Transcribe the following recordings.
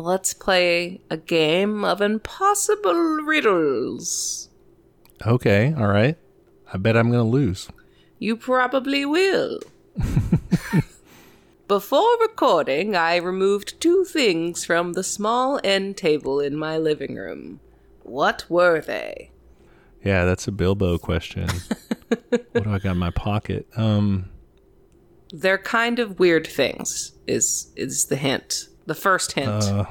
let's play a game of impossible riddles. Okay, all right. I bet I'm going to lose. You probably will. Before recording, I removed two things from the small end table in my living room. What were they? Yeah, that's a Bilbo question. what do I got in my pocket? Um, They're kind of weird things. Is is the hint? The first hint. uh,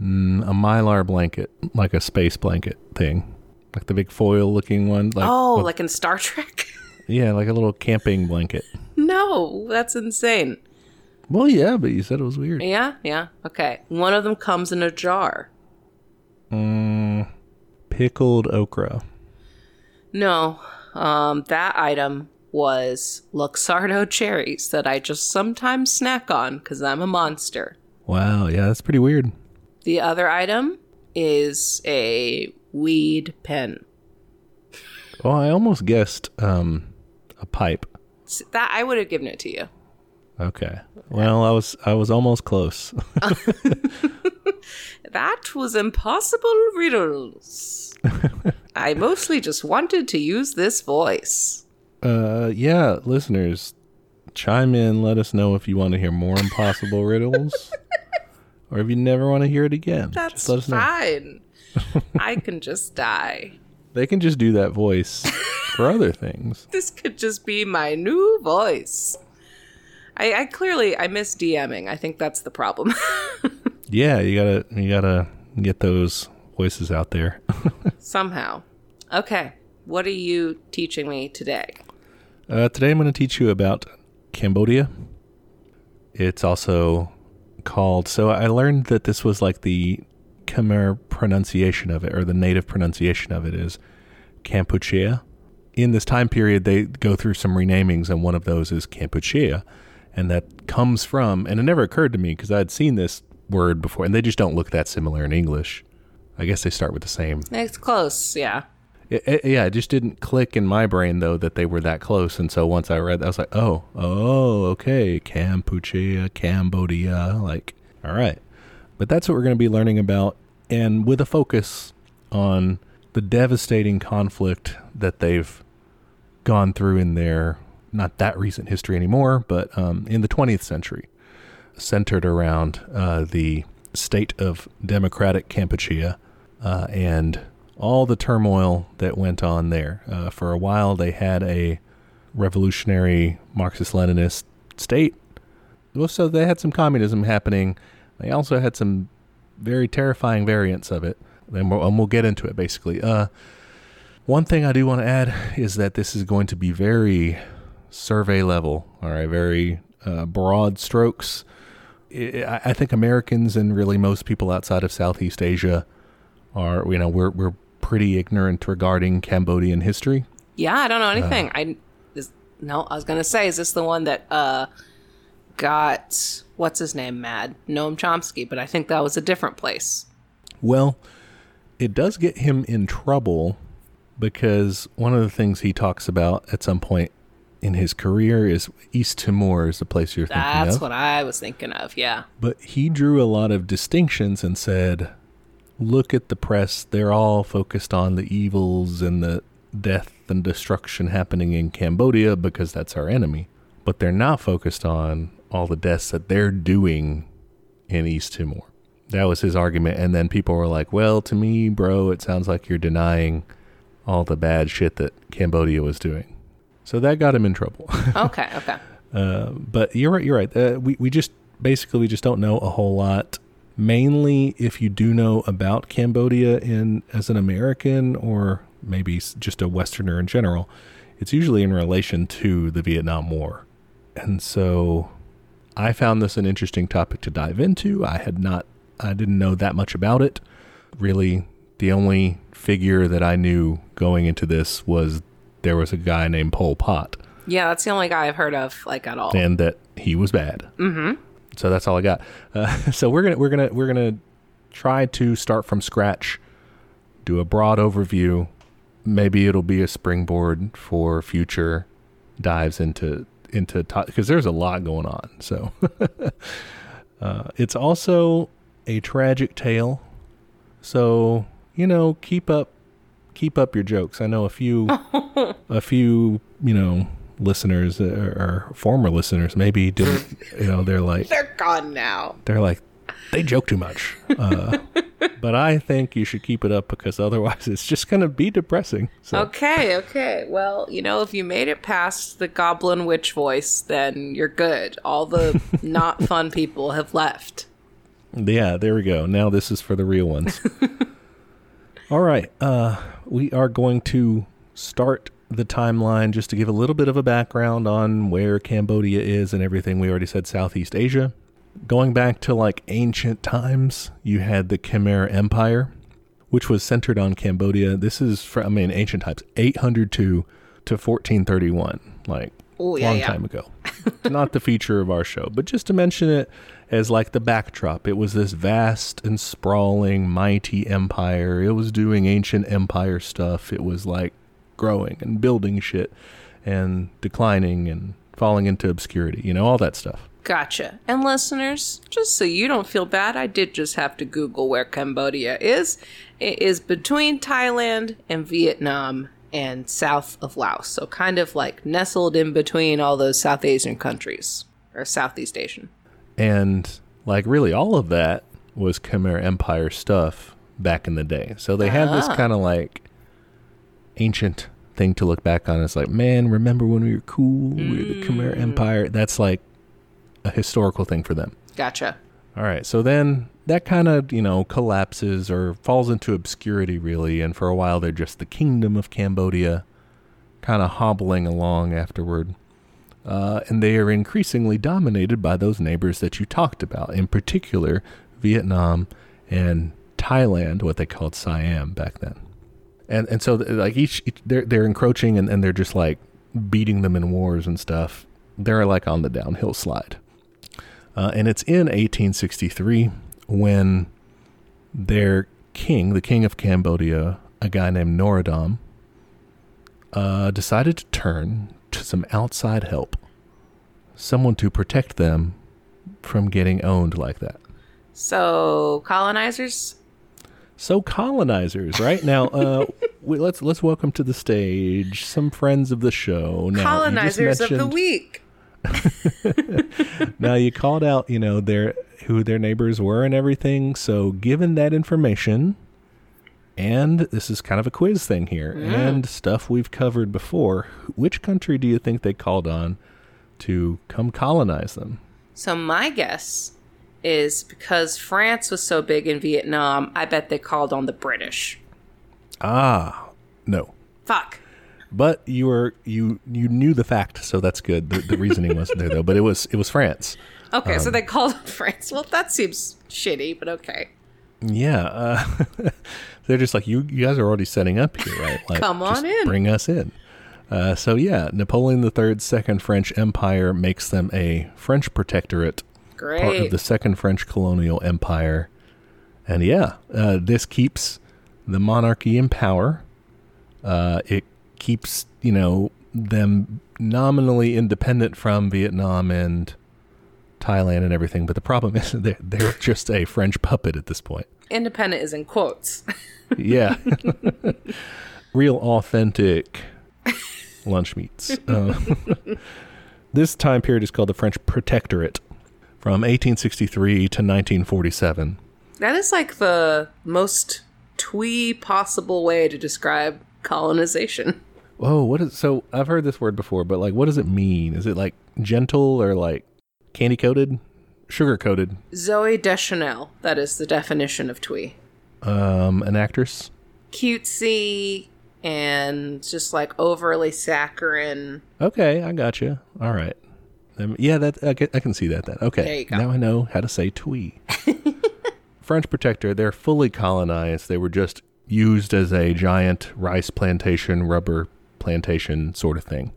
mm, a mylar blanket, like a space blanket thing, like the big foil-looking one. Like, oh, well, like in Star Trek? yeah, like a little camping blanket. no, that's insane. Well, yeah, but you said it was weird. Yeah, yeah. Okay. One of them comes in a jar. Mm, pickled okra. No, um, that item was Luxardo cherries that I just sometimes snack on because I'm a monster. Wow, yeah, that's pretty weird. The other item is a weed pen. Well, I almost guessed um, a pipe. That I would have given it to you. Okay. Well, I was I was almost close. That was impossible riddles. I mostly just wanted to use this voice. uh, yeah, listeners, chime in. Let us know if you want to hear more impossible riddles, or if you never want to hear it again. That's just let us know. fine. I can just die. They can just do that voice for other things. This could just be my new voice. I, I clearly I miss DMing. I think that's the problem. Yeah, you gotta you gotta get those voices out there. Somehow. Okay. What are you teaching me today? Uh, today I'm going to teach you about Cambodia. It's also called. So I learned that this was like the Khmer pronunciation of it, or the native pronunciation of it is Kampuchea. In this time period, they go through some renamings, and one of those is Kampuchea, and that comes from. And it never occurred to me because I had seen this word before, and they just don't look that similar in English. I guess they start with the same It's close, yeah. It, it- yeah, it just didn't click in my brain though that they were that close. And so once I read that, I was like, oh, oh, okay, Kampuchea, Cambodia, like, all right. But that's what we're going to be learning about, and with a focus on the devastating conflict that they've gone through in their not that recent history anymore, but um, in the 20th century, centered around uh, the state of democratic Kampuchea uh, and all the turmoil that went on there. Uh, for a while, they had a revolutionary Marxist Leninist state. Well, so they had some communism happening. They also had some very terrifying variants of it. And we'll, and we'll get into it basically. Uh, one thing I do want to add is that this is going to be very survey level, all right, very uh, broad strokes. I, think Americans and really most people outside of Southeast Asia are, you know, we're we're pretty ignorant regarding Cambodian history. Yeah, I don't know anything. I is, no, I was gonna say, is this the one that uh got what's his name mad? Noam Chomsky, but I think that was a different place. Well, it does get him in trouble because one of the things he talks about at some point in his career is East Timor is the place you're thinking That's of. what I was thinking of. Yeah. But he drew a lot of distinctions and said, look at the press. They're all focused on the evils and the death and destruction happening in Cambodia because that's our enemy. But they're not focused on all the deaths that they're doing in East Timor. That was his argument. And then people were like, well, to me, bro, it sounds like you're denying all the bad shit that Cambodia was doing. So that got him in trouble. Okay. Okay. Uh, but you're right. You're right. Uh, we we just basically we just don't know a whole lot. Mainly, if you do know about Cambodia in as an American or maybe just a Westerner in general, it's usually in relation to the Vietnam War. And so, I found this an interesting topic to dive into. I had not, I didn't know that much about it. Really, the only figure that I knew going into this was there was a guy named Pol Pot Yeah, that's the only guy I've heard of like at all. and that he was bad. Mm-hmm. So that's all I got. Uh, so we're gonna we're gonna we're gonna try to start from scratch, do a broad overview. Maybe it'll be a springboard for future dives into into because there's a lot going on. So uh, it's also a tragic tale. So, you know, keep up keep up your jokes. I know a few a few, you know, listeners or, or former listeners maybe didn't you know, they're like They're gone now. they're like they joke too much. Uh, but I think you should keep it up because otherwise it's just going to be depressing. So Okay, okay. Well, you know, if you made it past the goblin witch voice, then you're good. All the not fun people have left. Yeah, there we go. Now this is for the real ones. All right. Uh, we are going to start the timeline just to give a little bit of a background on where Cambodia is and everything. We already said Southeast Asia. Going back to like ancient times, you had the Khmer Empire, which was centered on Cambodia. This is from, I mean, ancient times, 802 to 1431. Like, yeah, long yeah. time ago. not the feature of our show, but just to mention it as like the backdrop. It was this vast and sprawling, mighty empire. It was doing ancient empire stuff. It was like growing and building shit and declining and falling into obscurity, you know, all that stuff. Gotcha. And listeners, just so you don't feel bad, I did just have to Google where Cambodia is. It is between Thailand and Vietnam and south of Laos. So kind of like nestled in between all those South Asian countries or Southeast Asian. And like really all of that was Khmer Empire stuff back in the day. So they had this Ah. kind of like ancient thing to look back on. It's like, man, remember when we were cool? We were the Khmer Empire. That's like a historical thing for them. Gotcha. All right. So then that kind of, you know, collapses or falls into obscurity, really. And for a while, they're just the kingdom of Cambodia, kind of hobbling along afterward. Uh, and they are increasingly dominated by those neighbors that you talked about, in particular, Vietnam and Thailand, what they called Siam back then. And and so like each, each they're they're encroaching and, and they're just like beating them in wars and stuff. They're like on the downhill slide. Uh, and it's in 1863 when their king, the king of Cambodia, a guy named Norodom, uh, decided to turn to some outside help, someone to protect them from getting owned like that. So, colonizers? So colonizers, right now, uh, we, let's let's welcome to the stage some friends of the show. Now, colonizers of the week. now you called out, you know, their who their neighbors were and everything. So given that information, and this is kind of a quiz thing here, and stuff we've covered before, which country do you think they called on to come colonize them? So, my guess is because France was so big in Vietnam, I bet they called on the British. Ah, no. Fuck. But you were you you knew the fact, so that's good. The, the reasoning wasn't there though, but it was it was France. Okay, Um, so they called on France. Well, that seems shitty, but okay. Yeah, uh, they're just like you. You guys are already setting up here, right? Like, Come on in. Bring us in. Uh, so yeah, Napoleon III's Second French Empire makes them a French protectorate, part of the Second French Colonial Empire, and yeah, uh, this keeps the monarchy in power. Uh, it keeps you know them nominally independent from Vietnam and Thailand and everything, but the problem is they're, they're just a French puppet at this point. Independent is in quotes. Yeah. Real authentic lunch meats. Uh, this time period is called the French Protectorate from 1863 to 1947. that is like the most twee possible way to describe colonization. Oh, what is so I've heard this word before, but like what does it mean? Is it like gentle or like candy coated? Sugar coated? Zooey Deschanel, that is the definition of twee. Um, an actress? Cutesy and just like overly saccharine. Okay, I got you. All right. Yeah, that I can, I can see that. Then okay, There you go. now I know how to say twee. French protector. They're fully colonized. They were just used as a giant rice plantation, rubber plantation sort of thing,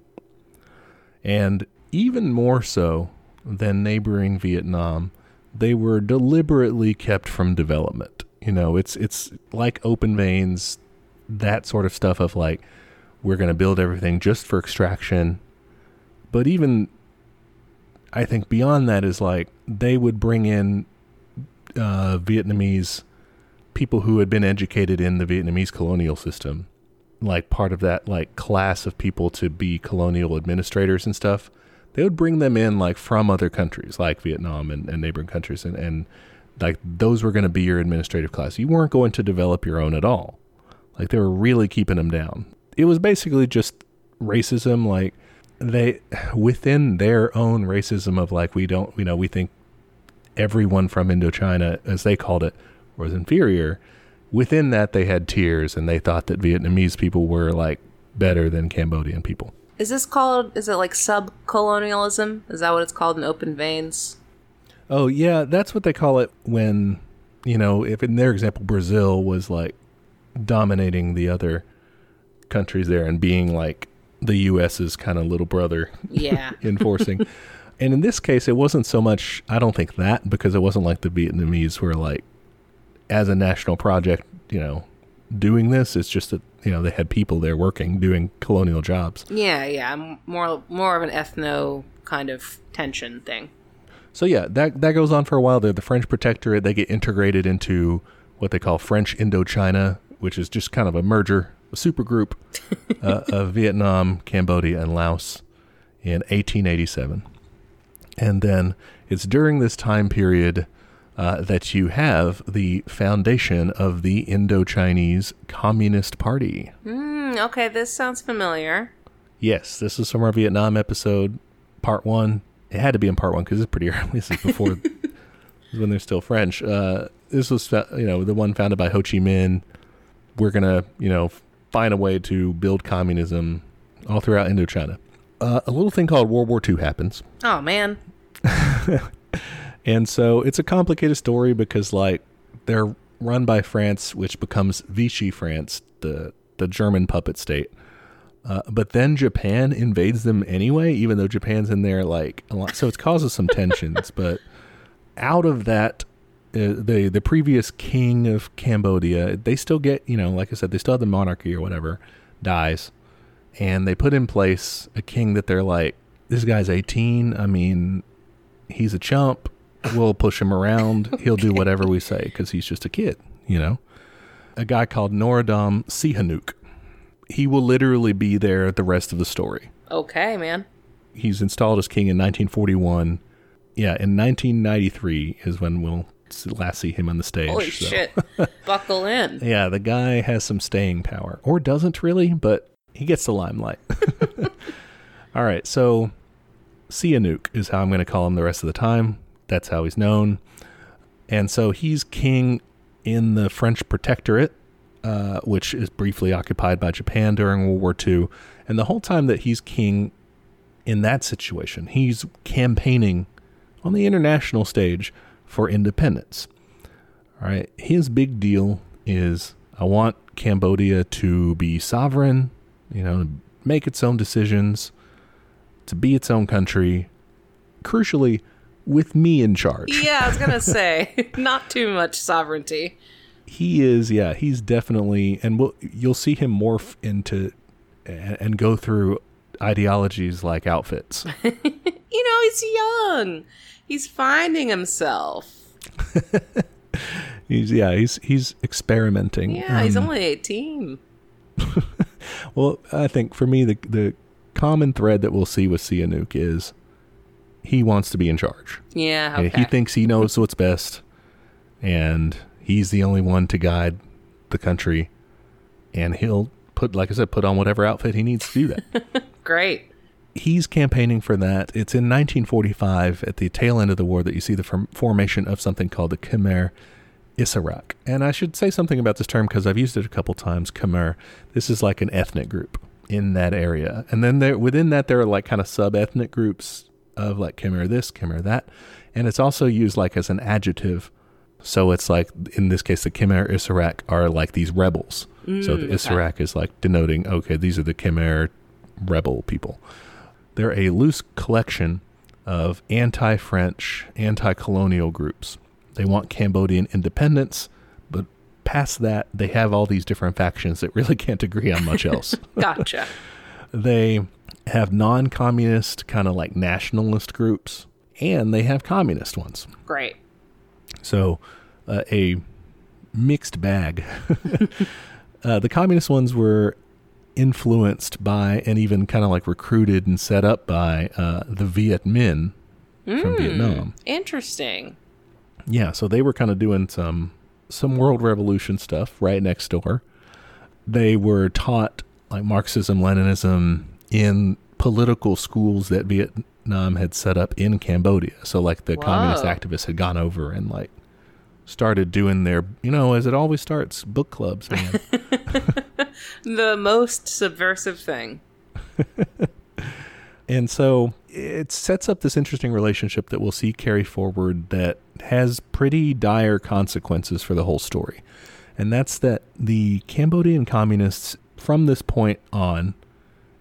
and even more so than neighboring Vietnam, they were deliberately kept from development. You know, it's it's like open veins, that sort of stuff of like we're going to build everything just for extraction. But even I think beyond that is like they would bring in uh, Vietnamese people who had been educated in the Vietnamese colonial system, like part of that like class of people to be colonial administrators and stuff. They would bring them in like from other countries, like Vietnam and, and neighboring countries, and, and like those were going to be your administrative class. You weren't going to develop your own at all. Like they were really keeping them down. It was basically just racism. Like they within their own racism of like we don't, you know, we think everyone from Indochina, as they called it, was inferior. Within that, they had tiers, and they thought that Vietnamese people were like better than Cambodian people. Is this called? Is it like subcolonialism? Is that what it's called in Open Veins? Oh yeah, that's what they call it when you know, if in their example Brazil was like dominating the other countries there and being like the US's kind of little brother. Yeah. enforcing. and in this case it wasn't so much I don't think that because it wasn't like the Vietnamese were like as a national project, you know, doing this. It's just that, you know, they had people there working doing colonial jobs. Yeah, yeah, more more of an ethno kind of tension thing. So yeah, that that goes on for a while. They're the French protectorate. They get integrated into what they call French Indochina, which is just kind of a merger, a super group uh, of Vietnam, Cambodia, and Laos in 1887. And then it's during this time period uh, that you have the foundation of the Indo-Chinese Communist Party. Mm, okay, this sounds familiar. Yes, this is from our Vietnam episode, part one. It had to be in part one because it's pretty early. This is before when they're still French. Uh, this was, you know, the one founded by Ho Chi Minh. We're gonna, you know, find a way to build communism all throughout Indochina. Uh, a little thing called World War II happens, Oh man. and so it's a complicated story because, like, they're run by France, which becomes Vichy France, the the German puppet state. Uh, but then Japan invades them anyway, even though Japan's in there like a lot. So it causes some tensions. But out of that, uh, the the previous king of Cambodia, they still get you know, like I said, they still have the monarchy or whatever, dies, and they put in place a king that they're like, this guy's eighteen. I mean, he's a chump. We'll push him around. He'll do whatever we say because he's just a kid, you know. A guy called Norodom Sihanouk he will literally be there the rest of the story. Okay, man. He's installed as king in 1941. Yeah, in 1993 is when we'll last see him on the stage. Holy so- shit. Buckle in. Yeah, the guy has some staying power, or doesn't really, but he gets the limelight. All right, so Sihanouk is how I'm going to call him the rest of the time. That's how he's known. And so he's king in the French protectorate, uh, which is briefly occupied by Japan during World War II. And the whole time that he's king in that situation, he's campaigning on the international stage for independence. All right. His big deal is I want Cambodia to be sovereign, you know, make its own decisions, to be its own country, crucially, with me in charge. Yeah, I was gonna say, not too much sovereignty. He is, yeah, he's definitely, and we'll, you'll see him morph into and, and go through ideologies like outfits. You know, he's young. He's finding himself. He's, yeah, he's he's experimenting. Yeah, he's Um, only 18. Well, I think for me, the the common thread that we'll see with Sihanouk is he wants to be in charge. Yeah, Yeah, okay. He thinks he knows what's best, and he's the only one to guide the country. And he'll put, like I said, put on whatever outfit he needs to do that. Great. He's campaigning for that. It's in 1945, at the tail end of the war, that you see the form- formation of something called the Khmer Issarak. And I should say something about this term because I've used it a couple times. Khmer. This is like an ethnic group in that area, and then there within that there are like kind of sub ethnic groups of like Khmer this, Khmer that, and it's also used like as an adjective. So it's like in this case, the Khmer Issarak are like these rebels. so the mm, okay. Issarak is like denoting, okay, these are the Khmer rebel people. They're a loose collection of anti French, anti colonial groups. They want Cambodian independence, but past that, they have all these different factions that really can't agree on much else. Gotcha. they have non communist, kind of like nationalist groups, and they have communist ones. Great. So uh, a mixed bag. uh, the communist ones were influenced by and even kind of like recruited and set up by uh, the Viet Minh from Vietnam. Interesting. Yeah, so they were kind of doing some some world revolution stuff right next door. They were taught like Marxism, Leninism in political schools that Vietnam had set up in Cambodia. So like the communist activists had gone over and like started doing their, you know, as it always starts, book clubs, man. The most subversive thing. And so it sets up this interesting relationship that we'll see carry forward that has pretty dire consequences for the whole story. And that's that the Cambodian communists, from this point on,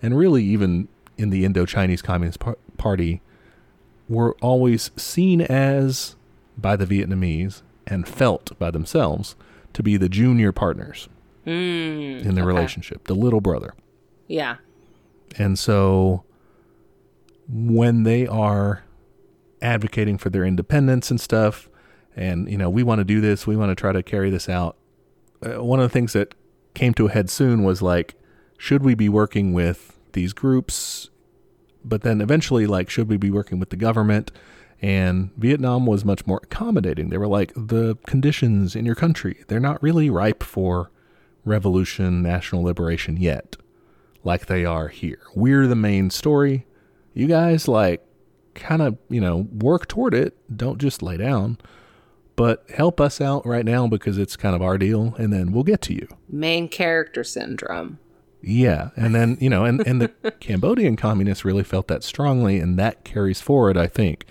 and really even in the Indo Chinese Communist Par- Party, were always seen as, by the Vietnamese, and felt by themselves, to be the junior partners Mm, in the okay. relationship, the little brother. Yeah. And so when they are advocating for their independence and stuff, and, you know, we want to do this, we want to try to carry this out, uh, one of the things that came to a head soon was like, should we be working with these groups? But then eventually, like, should we be working with the government? And Vietnam was much more accommodating. They were like, the conditions in your country, they're not really ripe for revolution, national liberation yet like they are here. We're the main story. You guys like kind of, you know, work toward it. Don't just lay down, but help us out right now because it's kind of our deal and then we'll get to you. Main character syndrome. Yeah. And then, you know, and, and the Cambodian communists really felt that strongly and that carries forward, I think,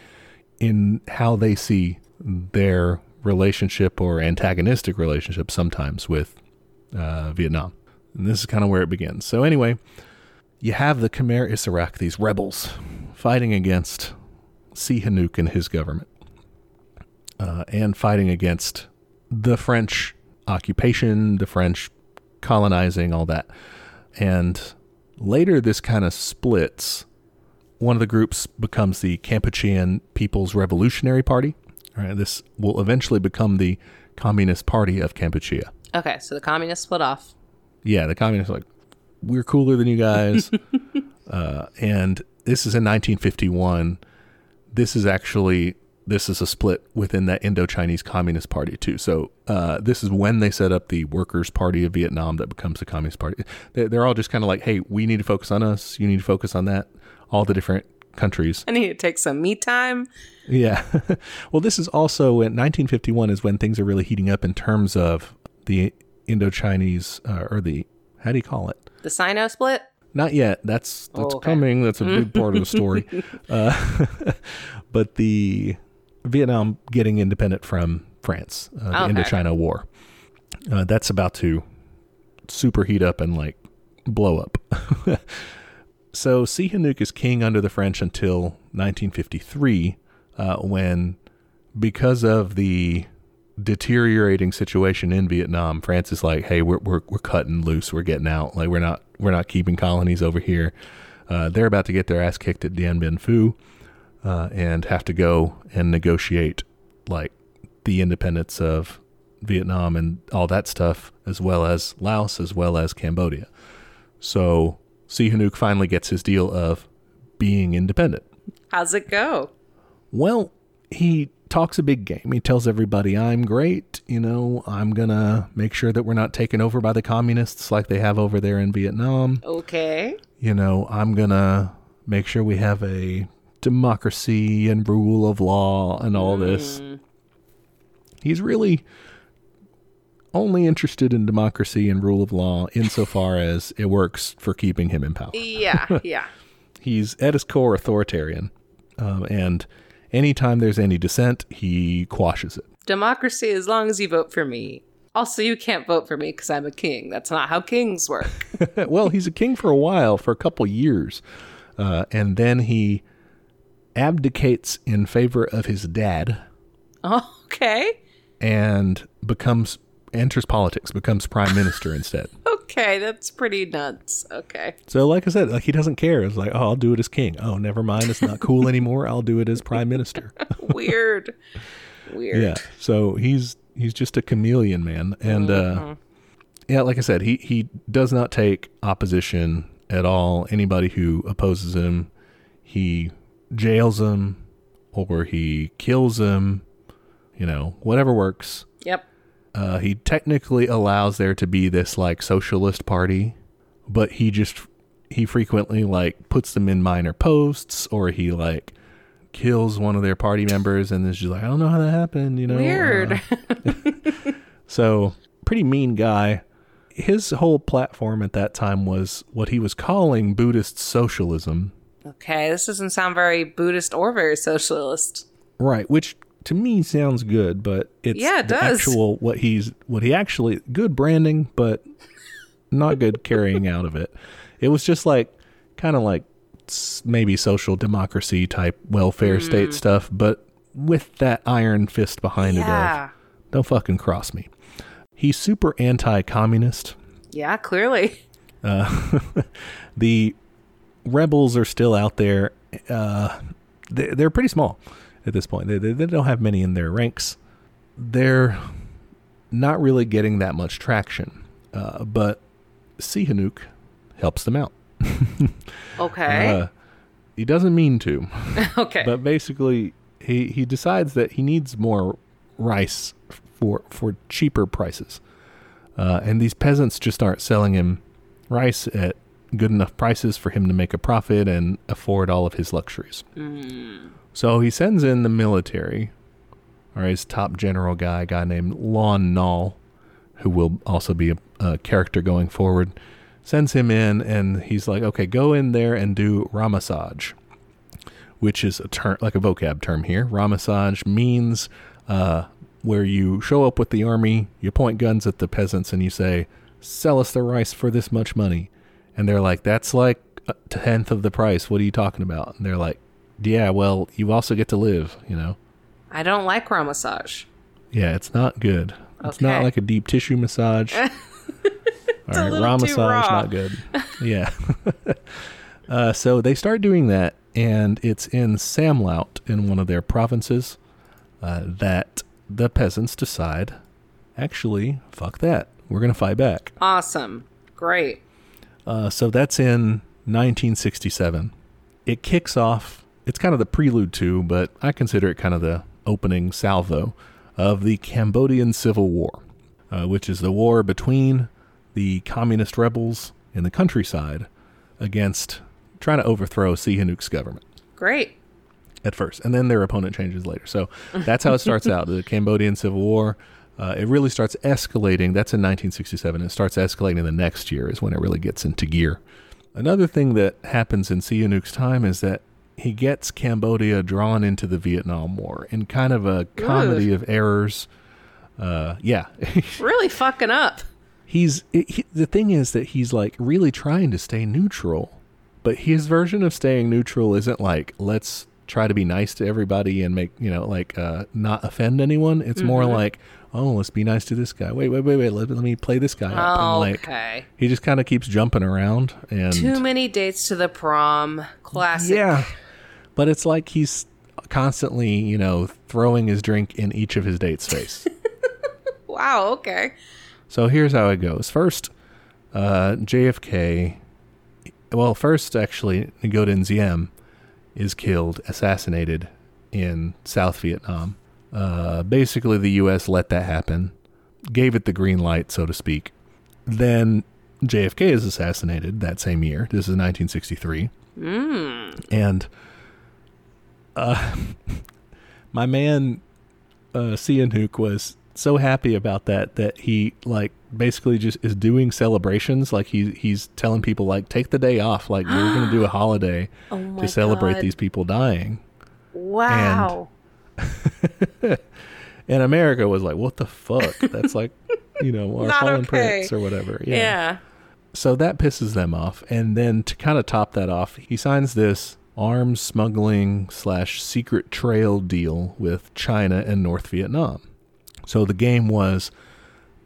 in how they see their relationship or antagonistic relationship sometimes with uh, Vietnam. And this is kind of where it begins. So anyway, you have the Khmer Issarak, these rebels, fighting against Sihanouk and his government, uh, and fighting against the French occupation, the French colonizing, all that. And later, this kind of splits. One of the groups becomes the Kampuchean People's Revolutionary Party. All right, this will eventually become the Communist Party of Kampuchea. Okay, so the communists split off. Yeah, the communists are like, we're cooler than you guys. uh, and this is in 1951. This is actually this is a split within that Indo-Chinese Communist Party too. So uh, this is when they set up the Workers' Party of Vietnam that becomes the Communist Party. They- They're all just kind of like, hey, we need to focus on us. You need to focus on that. All the different countries. I need to take some me time. Yeah. well, this is also in 1951 is when things are really heating up in terms of the Indo-Chinese uh, or the how do you call it? The Sino split? Not yet. That's that's Oh, okay. coming. That's a big part of the story. Uh, but the Vietnam getting independent from France, uh, the Okay. Indochina War, uh, that's about to super heat up and like blow up. so Sihanouk is king under the French until 1953, uh, when because of the deteriorating situation in Vietnam, France is like, "Hey, we're we're we're cutting loose. We're getting out. Like we're not we're not keeping colonies over here." Uh, they're about to get their ass kicked at Dien Bien Phu, uh, and have to go and negotiate like the independence of Vietnam and all that stuff, as well as Laos, as well as Cambodia. So Sihanouk finally gets his deal of being independent. How's it go? Well, he talks a big game. He tells everybody, I'm great. You know, I'm going to make sure that we're not taken over by the communists like they have over there in Vietnam. Okay. You know, I'm going to make sure we have a democracy and rule of law and all this. He's really only interested in democracy and rule of law insofar as it works for keeping him in power Yeah, yeah. he's at his core authoritarian um, and anytime there's any dissent he quashes it Democracy as long as you vote for me. Also, you can't vote for me because I'm a king. That's not how kings work. well he's a king for a while for a couple years uh, and then he abdicates in favor of his dad okay. and becomes enters politics becomes prime minister instead Okay, that's pretty nuts. Okay. so like i said like he doesn't care it's like oh i'll do it as king oh never mind it's not cool anymore i'll do it as prime minister Weird. Weird. Yeah. So he's he's just a chameleon, man. And uh, yeah, like I said, he he does not take opposition at all. Anybody who opposes him, he jails him or he kills him, You know, whatever works. Yep. Uh, he technically allows there to be this like socialist party, but he just he frequently like puts them in minor posts or he like kills one of their party members and is just like I don't know how that happened, you know. Weird. Uh, so pretty mean guy. His whole platform at that time was what he was calling Buddhist socialism. Okay, this doesn't sound very Buddhist or very socialist. Right, which to me sounds good, but it's Yeah, it does. actual what he's what he actually good branding, but not good carrying out of it. It was just like kind of like maybe social democracy type welfare Hmm. state stuff, but with that iron fist behind it Yeah. of don't fucking cross me. He's super anti-communist. Yeah, clearly. the rebels are still out there. Uh, they, they're pretty small at this point. They, they, they don't have many in their ranks. They're not really getting that much traction. Uh, but Sihanouk helps them out. Okay. Uh, he doesn't mean to, okay. but basically he, he decides that he needs more rice for for cheaper prices. Uh, and these peasants just aren't selling him rice at good enough prices for him to make a profit and afford all of his luxuries. So he sends in the military, or his top general guy, a guy named Lon Nol, who will also be a, a character going forward, sends him in, and he's like, okay, go in there and do ramassage, which is a term, like a vocab term here. ramassage means uh, where you show up with the army, you point guns at the peasants, and you say, sell us the rice for this much money. And they're like, that's like a tenth of the price. What are you talking about? And they're like, yeah, well, you also get to live, you know? I don't like raw massage. Yeah, it's not good. It's not like a deep tissue massage. All right, raw massage, raw. not good. Yeah. uh, so they start doing that, and it's in Samlaut in one of their provinces uh, that the peasants decide, actually, fuck that. We're going to fight back. Awesome. Great. Uh, so that's in 1967. It kicks off, it's kind of the prelude to, but I consider it kind of the opening salvo of the Cambodian Civil War, uh, which is the war between the communist rebels in the countryside against trying to overthrow Sihanouk's government Great. at first, and then their opponent changes later. So that's how it starts out. The Cambodian Civil War. Uh, it really starts escalating. That's in 1967. It starts escalating the next year is when it really gets into gear. Another thing that happens in Sihanouk's time is that he gets Cambodia drawn into the Vietnam War in kind of a comedy of errors. Uh, yeah, Really fucking up. he's he, the thing is that he's like really trying to stay neutral but his version of staying neutral isn't like let's try to be nice to everybody and make you know like uh not offend anyone it's more like oh let's be nice to this guy wait wait wait wait let, let me play this guy up and like Okay. he just kind of keeps jumping around and Too many dates to the prom. Classic. yeah but it's like he's constantly you know throwing his drink in each of his dates face Wow. Okay. So here's how it goes. First, uh, JFK, well, first actually, Ngo Dinh Diem is killed, assassinated in South Vietnam. Uh, basically, the U.S. let that happen, gave it the green light, so to speak. Then JFK is assassinated that same year. This is 1963. And uh, my man uh, Sihanouk was so happy about that that he like basically just is doing celebrations. Like he he's telling people like take the day off. Like we're gonna do a holiday Oh to celebrate God. these people dying. Wow. And America was like, what the fuck? That's like you know our fallen okay. prince or whatever. yeah. So that pisses them off. And then to kind of top that off, he signs this arms smuggling slash secret trail deal with China and North Vietnam. So the game was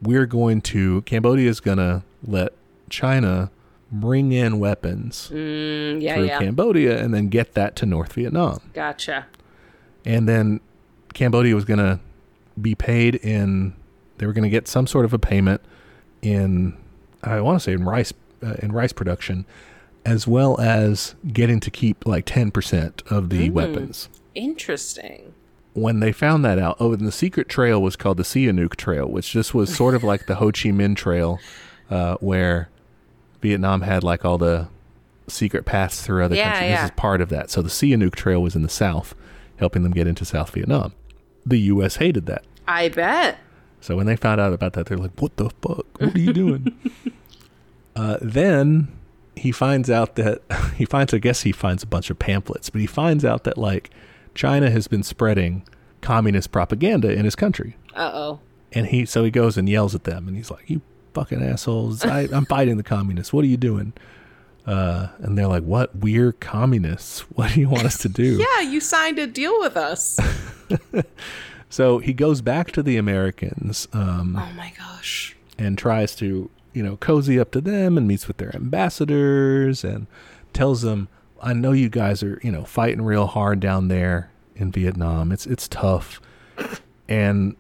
we're going to, Cambodia is going to let China bring in weapons Mm, yeah. through Yeah. Cambodia and then get that to North Vietnam. Gotcha. And then Cambodia was going to be paid in. They were going to get some sort of a payment in. I want to say in rice uh, in rice production, as well as getting to keep like ten percent of the weapons. Interesting. When they found that out, oh, and the secret trail was called the Sihanouk Trail, which just was sort of like the Ho Chi Minh Trail, uh, where Vietnam had like all the secret paths through other Yeah, countries. yeah. This is part of that. So the Sihanouk Trail was in the south, helping them get into South Vietnam. The U.S. hated that. I bet. So when they found out about that, they're like, "What the fuck? What are you doing?" uh, then he finds out that he finds. I guess he finds a bunch of pamphlets, but he finds out that like China has been spreading communist propaganda in his country, Uh oh. and he so he goes and yells at them, and he's like, "You fucking assholes! I, I'm fighting the communists. What are you doing?" Uh, and they're like, "What? We're communists. What do you want us to do?" Yeah, you signed a deal with us. So he goes back to the Americans. Um, oh my gosh. and tries to you know cozy up to them and meets with their ambassadors and tells them I know you guys are you know fighting real hard down there in Vietnam it's it's tough and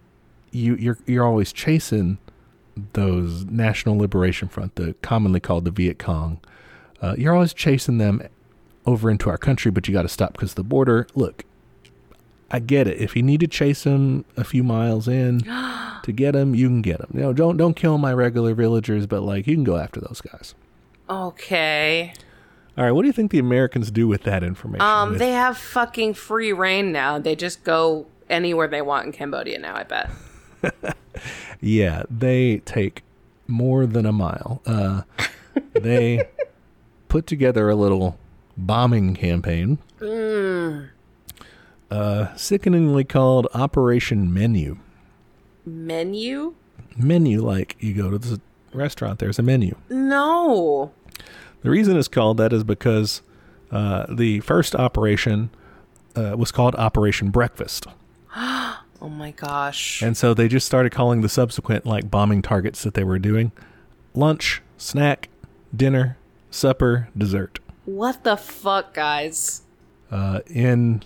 you you're you're always chasing those National Liberation Front the commonly called the Viet Cong uh, you're always chasing them over into our country but you got to stop because the border look I get it. If you need to chase them a few miles in to get them, you can get them. You know, don't don't kill my regular villagers, but like you can go after those guys. Okay. All right, what do you think the Americans do with that information? Um, they have fucking free reign now. They just go anywhere they want in Cambodia now, I bet. yeah, they take more than a mile. Uh, they put together a little bombing campaign, uh, sickeningly called Operation Menu. Menu? Menu, like you go to the restaurant, there's a menu. No. The reason it's called that is because uh, the first operation uh, was called Operation Breakfast. Oh my gosh. And so they just started calling the subsequent like bombing targets that they were doing lunch, snack, dinner, supper, dessert. What the fuck, guys? Uh, in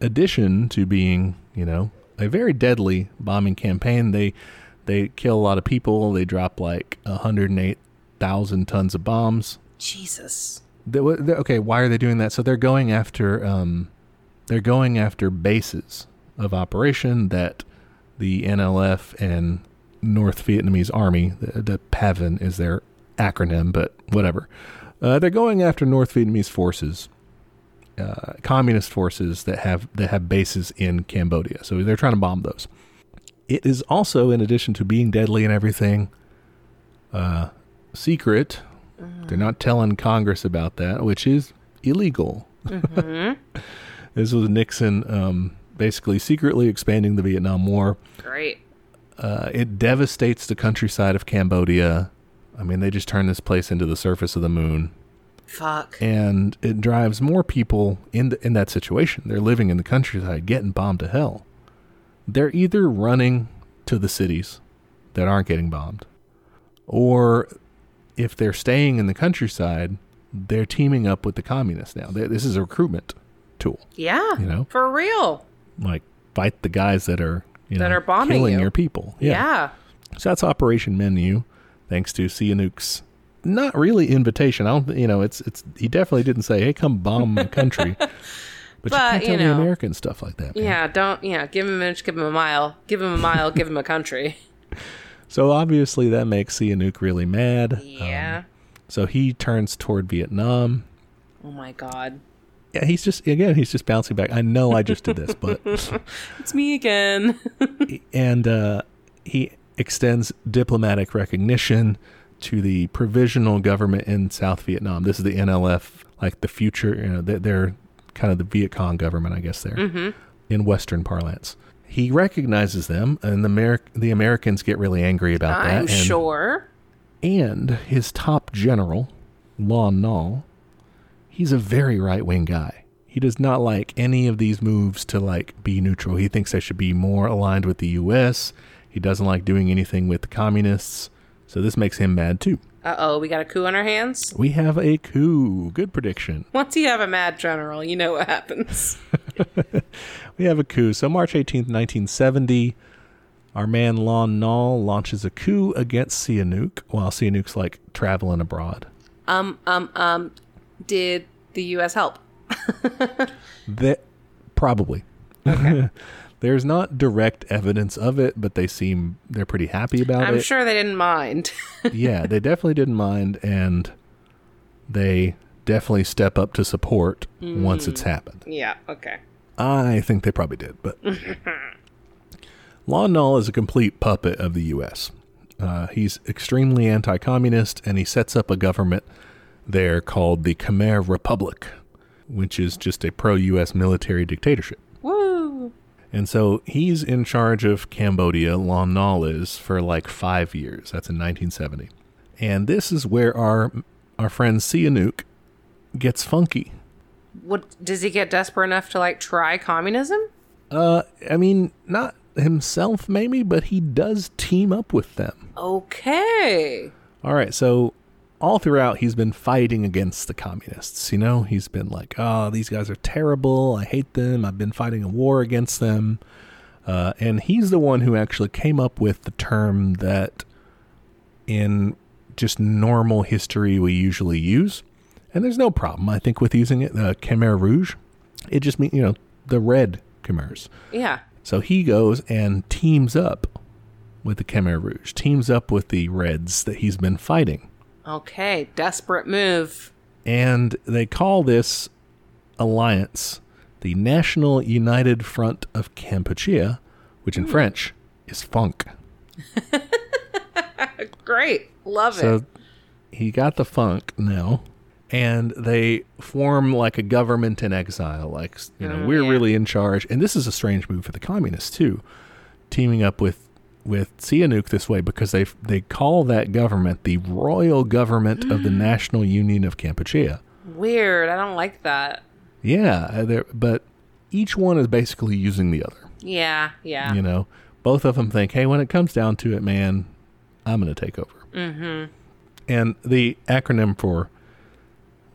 addition to being, you know, a very deadly bombing campaign, they they kill a lot of people. They drop like 108,000 tons of bombs. Jesus. They, okay, why are they doing that? So they're going after um, they're going after bases of operation that the NLF and North Vietnamese Army, the, the PAVN is their acronym, but whatever. Uh, they're going after North Vietnamese forces, uh, communist forces that have that have bases in Cambodia. So they're trying to bomb those. It is also, in addition to being deadly and everything, uh, secret. They're not telling Congress about that, which is illegal. this was Nixon um, basically secretly expanding the Vietnam War. Great. Uh, it devastates the countryside of Cambodia. I mean, they just turn this place into the surface of the moon, Fuck. and it drives more people in the, in that situation. They're living in the countryside, getting bombed to hell. They're either running to the cities that aren't getting bombed, or if they're staying in the countryside, they're teaming up with the communists now. They, this is a recruitment tool. Yeah. You know? For real. Like fight the guys that are you That know are bombing killing you. your people. Yeah. So that's Operation Menu, thanks to Sihanouk's not really invitation. I don't, you know, it's it's. He definitely didn't say, "Hey, come bomb my country." But, you can't tell you the. American stuff like that. man. Yeah, don't yeah, give him an inch, give him a mile. Give him a mile, give him a country. So obviously that makes Sihanouk really mad. Um, Yeah. so he turns toward Vietnam. oh my god. Yeah, he's just again, he's just bouncing back. I know I just did this, but It's me again. and uh, he extends diplomatic recognition to the provisional government in South Vietnam. This is the NLF, like the future. You know, they're, kind of the Viet Cong government, I guess. There mm-hmm. in Western parlance, he recognizes them, and the Ameri- the Americans get really angry about that. I'm sure. And his top general, Lon Nol, he's a very right wing guy. He does not like any of these moves to like be neutral. He thinks they should be more aligned with the U.S. He doesn't like doing anything with the communists. So this makes him mad too. Uh oh, we got a coup on our hands. We have a coup. Good prediction. Once you have a mad general, you know what happens. We have a coup. So March 18th, 1970, our man Lon Nol launches a coup against Sihanouk while Sihanouk's like traveling abroad. Um, um, um, did the U.S. help? That probably. There's not direct evidence of it, but they seem they're pretty happy about it. I'm sure they didn't mind. yeah, they definitely didn't mind, and they definitely step up to support once it's happened. yeah, okay. I think they probably did, but Lon Nol is a complete puppet of the U.S. Uh, he's extremely anti-communist, and he sets up a government there called the Khmer Republic, which is just a pro-U.S. military dictatorship. And so he's in charge of Cambodia, Lon Nol is, for like five years. That's in 1970. And this is where our our friend Sihanouk gets funky. What does he get desperate enough to like try communism? Uh, I mean, not himself maybe, but he does team up with them. Okay. All right, so all throughout he's been fighting against the communists. You know, he's been like, "Oh, these guys are terrible. I hate them. I've been fighting a war against them." Uh, and he's the one who actually came up with the term that, in just normal history, we usually use. And there's no problem, I think, with using it. Uh, Khmer Rouge, it just means you know the red Khmers. Yeah. So he goes and teams up with the Khmer Rouge, teams up with the Reds that he's been fighting. Okay. Desperate move. And they call this alliance the National United Front of Kampuchea, which in French is FUNK. Great. Love So it. So he got the funk now, and they form like a government in exile. Like you know, Mm, we're yeah. really in charge, and this is a strange move for the communists too, teaming up with with Sihanouk this way because they they call that government the Royal Government of the National Union of Kampuchea. Weird. I don't like that. Yeah, uh, but each one is basically using the other. Yeah. Yeah. You know, both of them think, hey, when it comes down to it, man, I'm going to take over. Mm-hmm. And the acronym for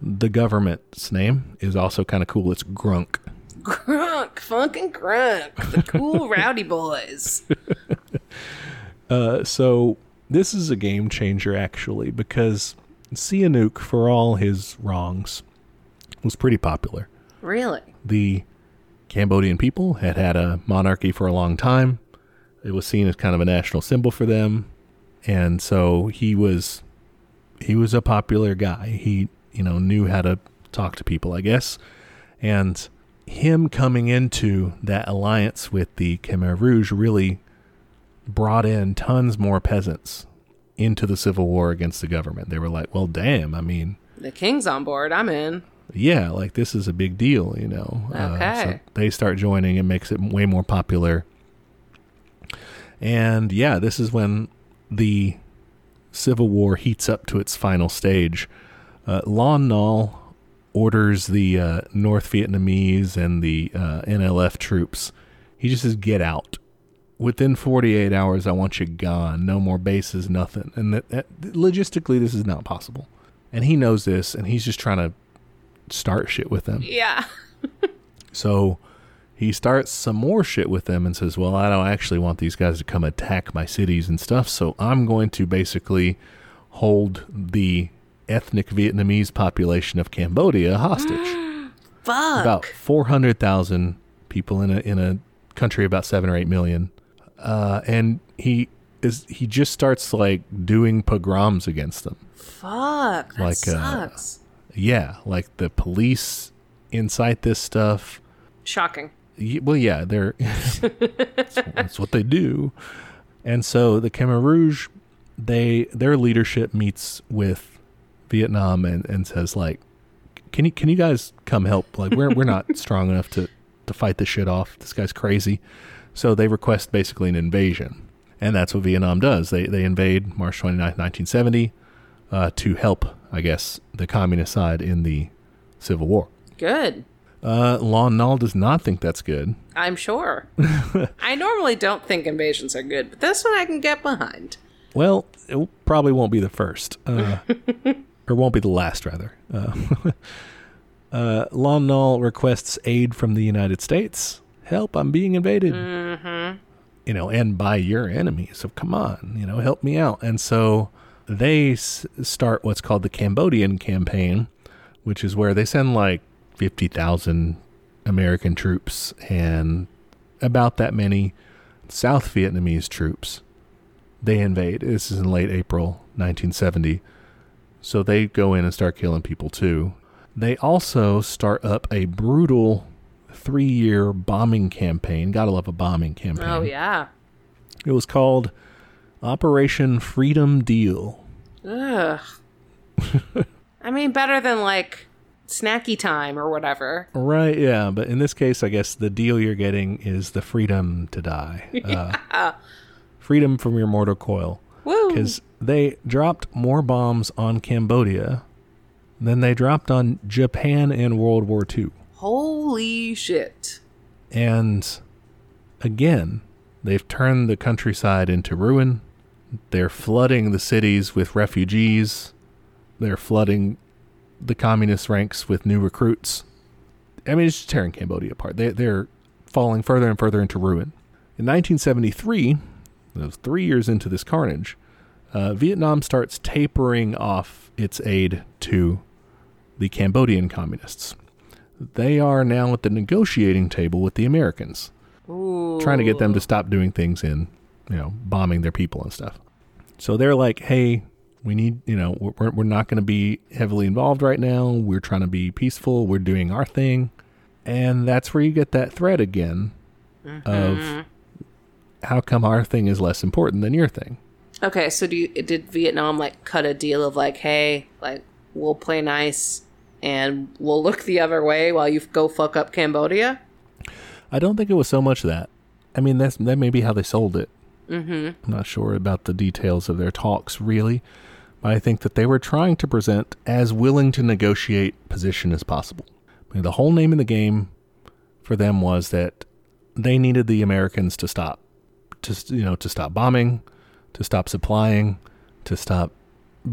the government's name is also kind of cool. It's GRUNK. Grunk. Funkin' grunk. The cool rowdy boys. Uh, so this is a game changer, actually, because Sihanouk, for all his wrongs, was pretty popular. Really? the Cambodian people had had a monarchy for a long time. It was seen as kind of a national symbol for them, and so he was he was a popular guy. He you know knew how to talk to people, I guess, and him coming into that alliance with the Khmer Rouge really brought in tons more peasants into the civil war against the government. They were like, "Well, damn! I mean, The king's on board. I'm in. yeah, like this is a big deal, you know. Uh, Okay. so they start joining, it makes it way more popular. And yeah, this is when the Civil War heats up to its final stage. Uh, Lon Nol orders the uh, North Vietnamese and the uh, NLF troops. He just says, "Get out." Within 48 hours, I want you gone. No more bases, nothing. And that, that, logistically, this is not possible. And he knows this, and he's just trying to start shit with them. Yeah. So he starts some more shit with them and says, Well, I don't actually want these guys to come attack my cities and stuff. So I'm going to basically hold the ethnic Vietnamese population of Cambodia hostage. Fuck. about 400,000 people in a, in a country about seven or eight million. Uh, and he is he just starts like doing pogroms against them. Fuck. That Like, uh, sucks. Yeah, like the police incite this stuff. Shocking. Well, yeah, they're that's, that's what they do. And so the Khmer Rouge, they their leadership meets with Vietnam and, and says like, can you can you guys come help? Like we're we're not strong enough to to fight this shit off. This guy's crazy. So they request basically an invasion, and that's what Vietnam does. They they invade March 29th, 1970, uh, to help, I guess, the communist side in the Civil War. Good. Uh, Lon Nol does not think that's good. I'm sure. I normally don't think invasions are good, but this one I can get behind. Well, it probably won't be the first, uh, or won't be the last, rather. Uh, uh, Lon Nol requests aid from the United States. Help! I'm being invaded. Mm-hmm. you know, and by your enemies. So come on, you know, help me out. And so they s- start what's called the Cambodian campaign, which is where they send like 50,000 American troops and about that many South Vietnamese troops. They invade. This is in late April 1970. So they go in and start killing people too. They also start up a brutal three year bombing campaign. Gotta love a bombing campaign. Oh yeah. It was called Operation Freedom Deal. Ugh. I mean, better than like snacky time or whatever. Right, yeah, but in this case, I guess the deal you're getting is the freedom to die. Uh, freedom from your mortal coil. Woo. Because they dropped more bombs on Cambodia than they dropped on Japan in World War II. Holy shit. And again, they've turned the countryside into ruin. They're flooding the cities with refugees. They're flooding the communist ranks with new recruits. I mean, it's just tearing Cambodia apart. They, they're falling further and further into ruin. In 1973, that was three years into this carnage, uh, Vietnam starts tapering off its aid to the Cambodian communists. They are now at the negotiating table with the Americans, Ooh. trying to get them to stop doing things in, you know, bombing their people and stuff. So they're like, hey, we need, you know, we're, we're not going to be heavily involved right now. We're trying to be peaceful. We're doing our thing. And that's where you get that thread again of mm-hmm. how come our thing is less important than your thing. Okay, so do you, did Vietnam like cut a deal of like, hey, like we'll play nice and we'll look the other way while you go fuck up Cambodia? I don't think it was so much that. I mean, that's that may be how they sold it. Mm-hmm. I'm not sure about the details of their talks really, but I think that they were trying to present as willing to negotiate position as possible. I mean, the whole name of the game for them was that they needed the Americans to stop, to you know, to stop bombing, to stop supplying, to stop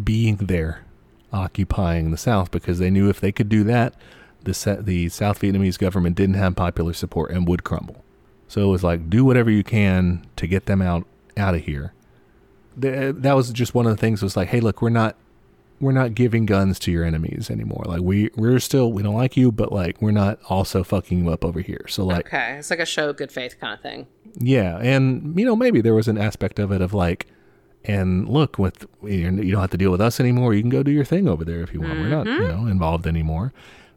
being there, occupying the South, because they knew if they could do that, the the South Vietnamese government didn't have popular support and would crumble. So it was like, do whatever you can to get them out out of here. Th- That was just one of the things. Was like, hey, look, we're not we're not giving guns to your enemies anymore. Like we we're still we don't like you, but like we're not also fucking you up over here. So like, Okay, it's like a show good faith kind of thing. yeah, and you know maybe there was an aspect of it of like, and look, with you don't have to deal with us anymore. You can go do your thing over there if you want. We're not mm-hmm. you know involved anymore.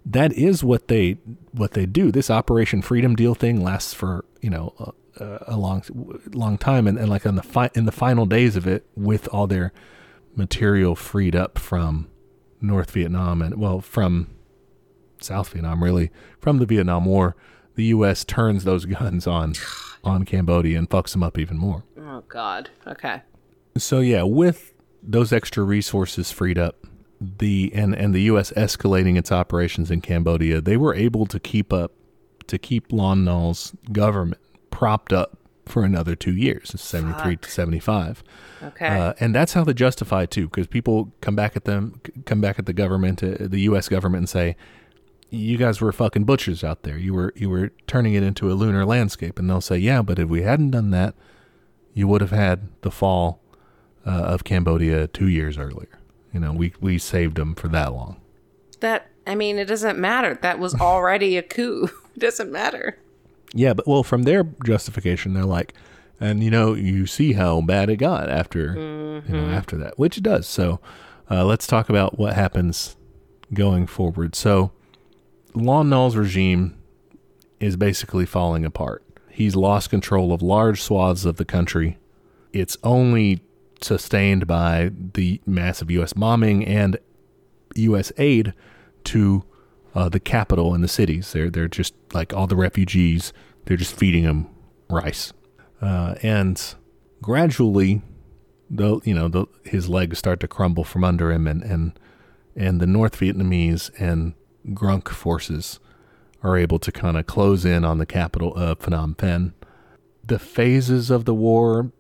That is what they what they do. This Operation Freedom Deal thing lasts for you know a, a long long time, and, and like on the fi- in the final days of it, with all their material freed up from North Vietnam and well from South Vietnam really from the Vietnam War, the U.S. turns those guns on on Cambodia and fucks them up even more. Oh God. Okay. So yeah, with those extra resources freed up, the and and the U.S. escalating its operations in Cambodia, they were able to keep up to keep Lon Nol's government propped up for another two years, seventy three to seventy five. Okay. Uh, and that's how they justify it, too, because people come back at them, come back at the government, uh, the U.S. government, and say, "You guys were fucking butchers out there. You were you were turning it into a lunar landscape." And they'll say, "Yeah, but if we hadn't done that, you would have had the fall uh, of Cambodia two years earlier. You know, we we saved them for that long." that I mean, it doesn't matter. That was already a coup. it doesn't matter. Yeah, but well, from their justification, they're like, and you know, you see how bad it got after, you know, after that, which it does. So, uh, let's talk about what happens going forward. So, Lon Nol's regime is basically falling apart. He's lost control of large swaths of the country. It's only sustained by the massive U.S. bombing and U.S. aid to uh, the capital and the cities. They're they're just like all the refugees. They're just feeding them rice, uh, and gradually, the you know the his legs start to crumble from under him, and and and the North Vietnamese and Grunk forces are able to kind of close in on the capital of Phnom Penh. The phases of the war,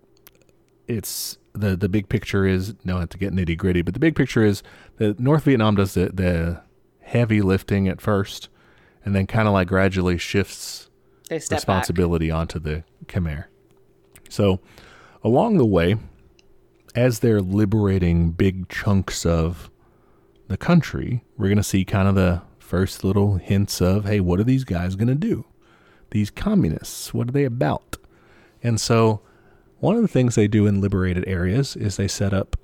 it's the the big picture is no have to get nitty gritty, but the big picture is that North Vietnam does the the heavy lifting at first, and then kind of like gradually shifts step back. responsibility onto the Khmer. So, along the way, as they're liberating big chunks of the country, we're going to see kind of the first little hints of, hey, what are these guys going to do? These communists, what are they about? And so, one of the things they do in liberated areas is they set up,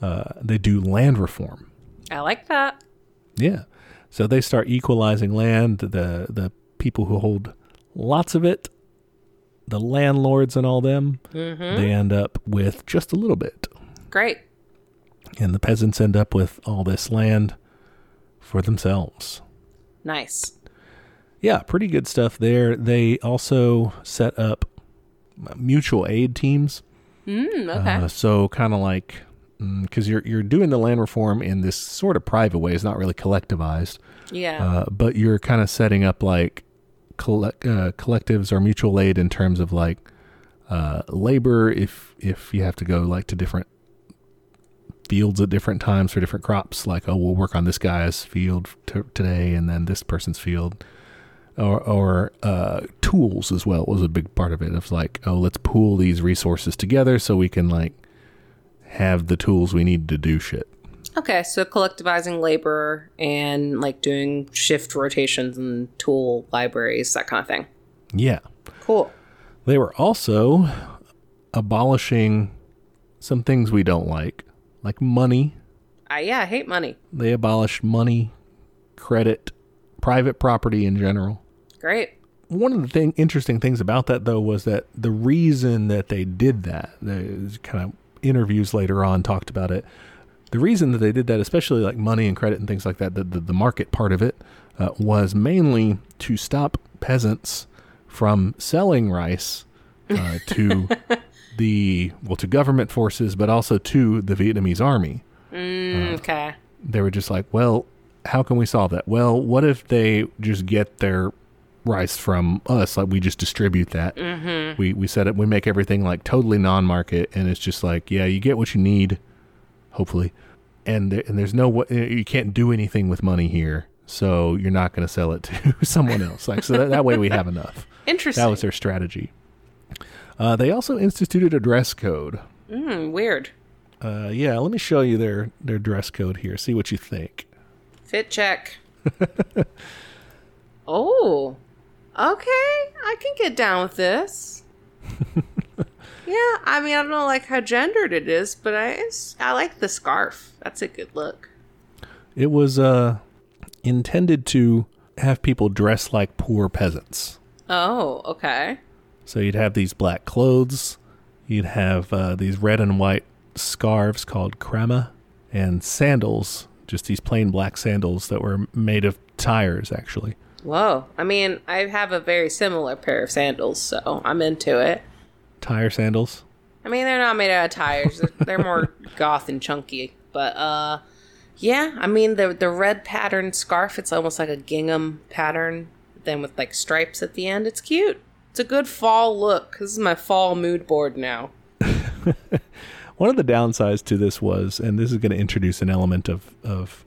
uh, they do land reform. I like that. Yeah. So they start equalizing land. The the people who hold lots of it, the landlords and all them, they end up with just a little bit, Great. and the peasants end up with all this land for themselves. Nice. Yeah, pretty good stuff there. They also set up mutual aid teams. Mm, okay. Uh, so kind of like because you're you're doing the land reform in this sort of private way, it's not really collectivized, yeah. uh, but you're kind of setting up like collect, uh, collectives or mutual aid in terms of like uh, labor. If if you have to go like to different fields at different times for different crops, like oh we'll work on this guy's field t- today and then this person's field. Or, or uh, tools as well was a big part of it. It's like, oh, let's pool these resources together so we can like have the tools we need to do shit. okay, so collectivizing labor and like doing shift rotations and tool libraries, that kind of thing. Yeah. Cool. They were also abolishing some things we don't like, like money. I yeah, I hate money. They abolished money, credit, private property in general. Great. One of the thing, interesting things about that, though, was that the reason that they did that, there's kind of interviews later on talked about it. The reason that they did that, especially like money and credit and things like that, the, the, the market part of it, uh, was mainly to stop peasants from selling rice uh, to the well to government forces, but also to the Vietnamese army. Mm, okay. They were just like, well, how can we solve that? Well, what if they just get their rice from us? Like we just distribute that. Mm-hmm. We we set it. We make everything like totally non-market, and it's just like, yeah, you get what you need, hopefully, and there, and there's no wa- you can't do anything with money here, so you're not going to sell it to someone else. Like so that, that way we have enough. Interesting. That was their strategy. Uh, they also instituted a dress code. mm, weird. Uh, yeah, let me show you their their dress code here. See what you think. Fit check. oh. Okay. I can get down with this. yeah, I mean, I don't know like how gendered it is, but I I like the scarf. That's a good look. It was uh, intended to have people dress like poor peasants. Oh, okay. So you'd have these black clothes, you'd have uh, these red and white scarves called krama, and sandals, just these plain black sandals that were made of tires, actually. Whoa. I mean, I have a very similar pair of sandals, so I'm into it. Tire sandals. I mean, they're not made out of tires. They're, they're more goth and chunky. But uh yeah, I mean the the red patterned scarf, it's almost like a gingham pattern, then with like stripes at the end. It's cute. It's a good fall look. This is my fall mood board now. One of the downsides to this was, and this is going to introduce an element of, of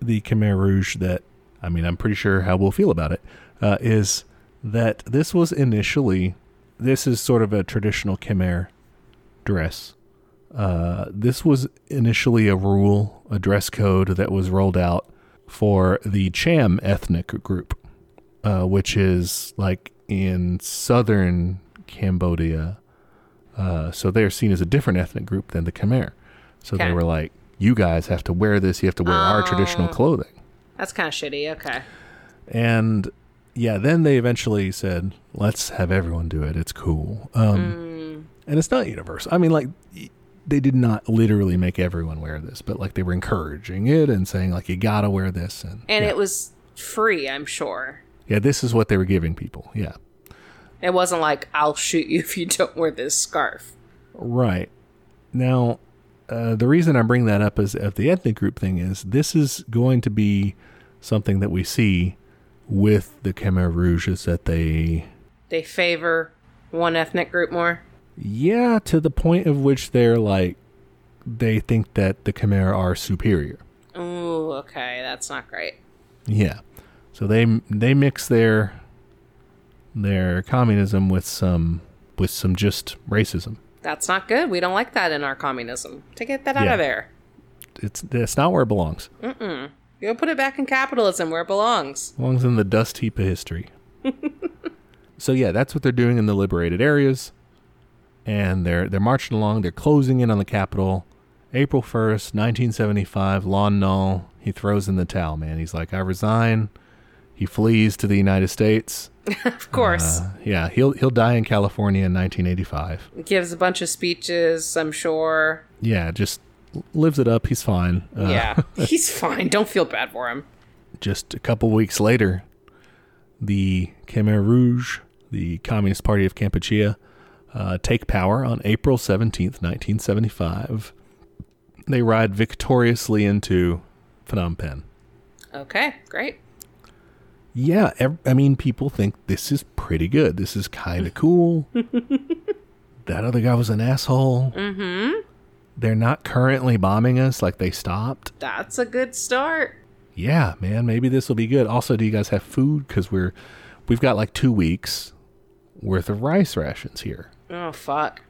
the Khmer Rouge that, I mean, I'm pretty sure how we'll feel about it, uh, is that this was initially, this is sort of a traditional Khmer dress. Uh, this was initially a rule, a dress code that was rolled out for the Cham ethnic group, uh, which is like in southern Cambodia. Uh, so they're seen as a different ethnic group than the Khmer. So Okay. they were like, you guys have to wear this. You have to wear our traditional Oh. clothing. That's kind of shitty. Okay. And yeah, then they eventually said, let's have everyone do it. It's cool. Um, And it's not universal. I mean, like, they did not literally make everyone wear this, but like they were encouraging it and saying, like, you gotta wear this. And, And yeah. it was free, I'm sure. yeah, this is what they were giving people. Yeah. It wasn't like I'll shoot you if you don't wear this scarf. Right. Now, uh, the reason I bring that up is of the ethnic group thing is this is going to be something that we see with the Khmer Rouge is that they, They favor one ethnic group more. yeah, to the point of which they're like, they think that the Khmer are superior. Ooh, okay, that's not great. Yeah. So they they mix their their communism with some with some just racism. That's not good. We don't like that in our communism. To get that out of there. It's that's not where it belongs. Go put it back in capitalism where it belongs. belongs in the dust heap of history. so yeah, that's what they're doing in the liberated areas, and they're they're marching along. They're closing in on the capital. April first, nineteen seventy five. Lon Nol he throws in the towel. Man, he's like, I resign. He flees to the United States. Of course. Uh, yeah, he'll he'll die in California in nineteen eighty five. Gives a bunch of speeches, I'm sure. Yeah, just lives it up. He's fine. Uh, yeah. He's fine. Don't feel bad for him. just a couple weeks later, the Khmer Rouge, the Communist Party of Kampuchea, uh, take power on April 17th, 1975. They ride victoriously into Phnom Penh. Okay, great. Yeah, ev- I mean, people think this is pretty good. This is kind of cool. that other guy was an asshole. Mm-hmm. They're not currently bombing us like they stopped. That's a good start. yeah, man, maybe this will be good. Also, do you guys have food? Because we're we've got like two weeks worth of rice rations here, Oh, fuck.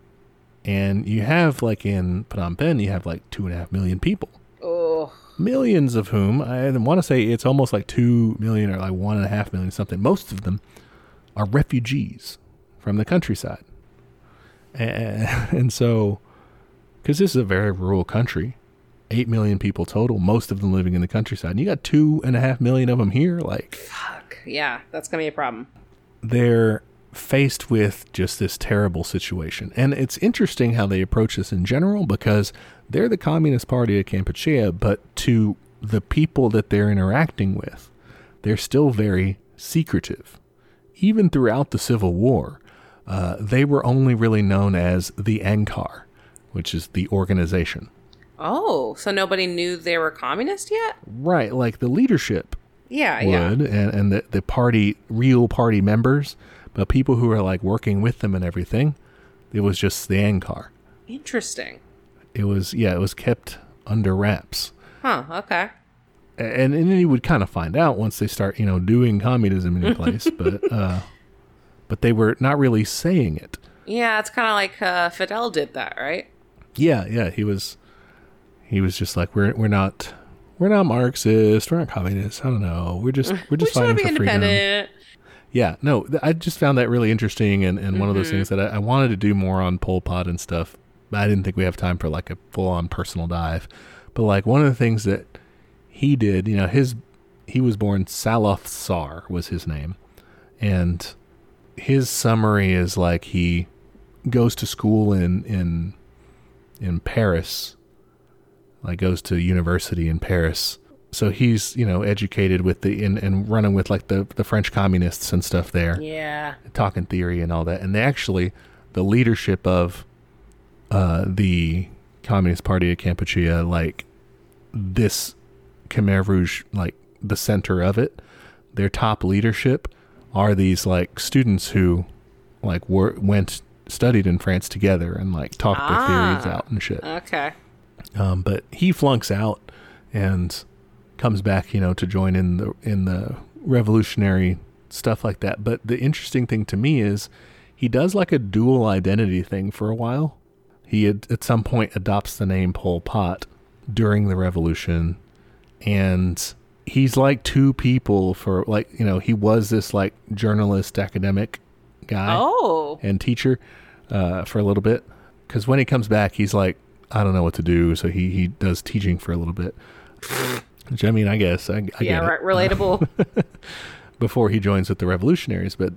and you have like in Phnom Penh, you have like two and a half million people, Oh, millions of whom I want to say it's almost like two million or like one and a half million something. Most of them are refugees from the countryside, and, and so because this is a very rural country. Eight million people total, most of them living in the countryside. And you got two and a half million of them here. Like, fuck. Yeah, that's going to be a problem. they're faced with just this terrible situation. And it's interesting how they approach this in general because they're the Communist Party of Kampuchea, but to the people that they're interacting with, they're still very secretive. Even throughout the Civil War, uh, they were only really known as the Angkar, which is the organization. Oh, so nobody knew they were communist yet? Right, like the leadership Yeah, yeah. and, and the, the party real party members but people who are like working with them and everything it was just the Angkar. Interesting. it was yeah it was kept under wraps Huh, okay. And, and then you would kind of find out once they start you know doing communism in your place but uh but they were not really saying it Yeah, it's kind of like uh, Fidel did that, right? Yeah yeah he was he was just like we're we're not we're not marxist we're not communist. i don't know we're just we're just want fighting to be for freedom. Yeah, no, th- I just found that really interesting and, and one of those things that I, I wanted to do more on Pol Pot and stuff. But I didn't think we have time for like a full on personal dive. But like one of the things that he did, you know, his he was born Saloth Sar was his name, and his summary is like he goes to school in in in Paris, like goes to university in Paris. So he's you know educated with the and, and running with like the the French communists and stuff there Yeah. talking theory and all that. And they actually, the leadership of uh, the Communist Party of Kampuchea, like this Khmer Rouge, like the center of it, their top leadership are these like students who like were went studied in France together and like talked their theories Ah. out and shit. Okay. Um, but he flunks out and comes back, you know, to join in the in the revolutionary stuff like that. But the interesting thing to me is he does like a dual identity thing for a while. He ad- at some point adopts the name Pol Pot during the revolution, and he's like two people for like you know he was this like journalist academic guy Oh. and teacher uh, for a little bit. Because when he comes back, he's like, I don't know what to do, so he he does teaching for a little bit. Which I mean, I guess I, I yeah, get it. right. Relatable. Before he joins with the revolutionaries, but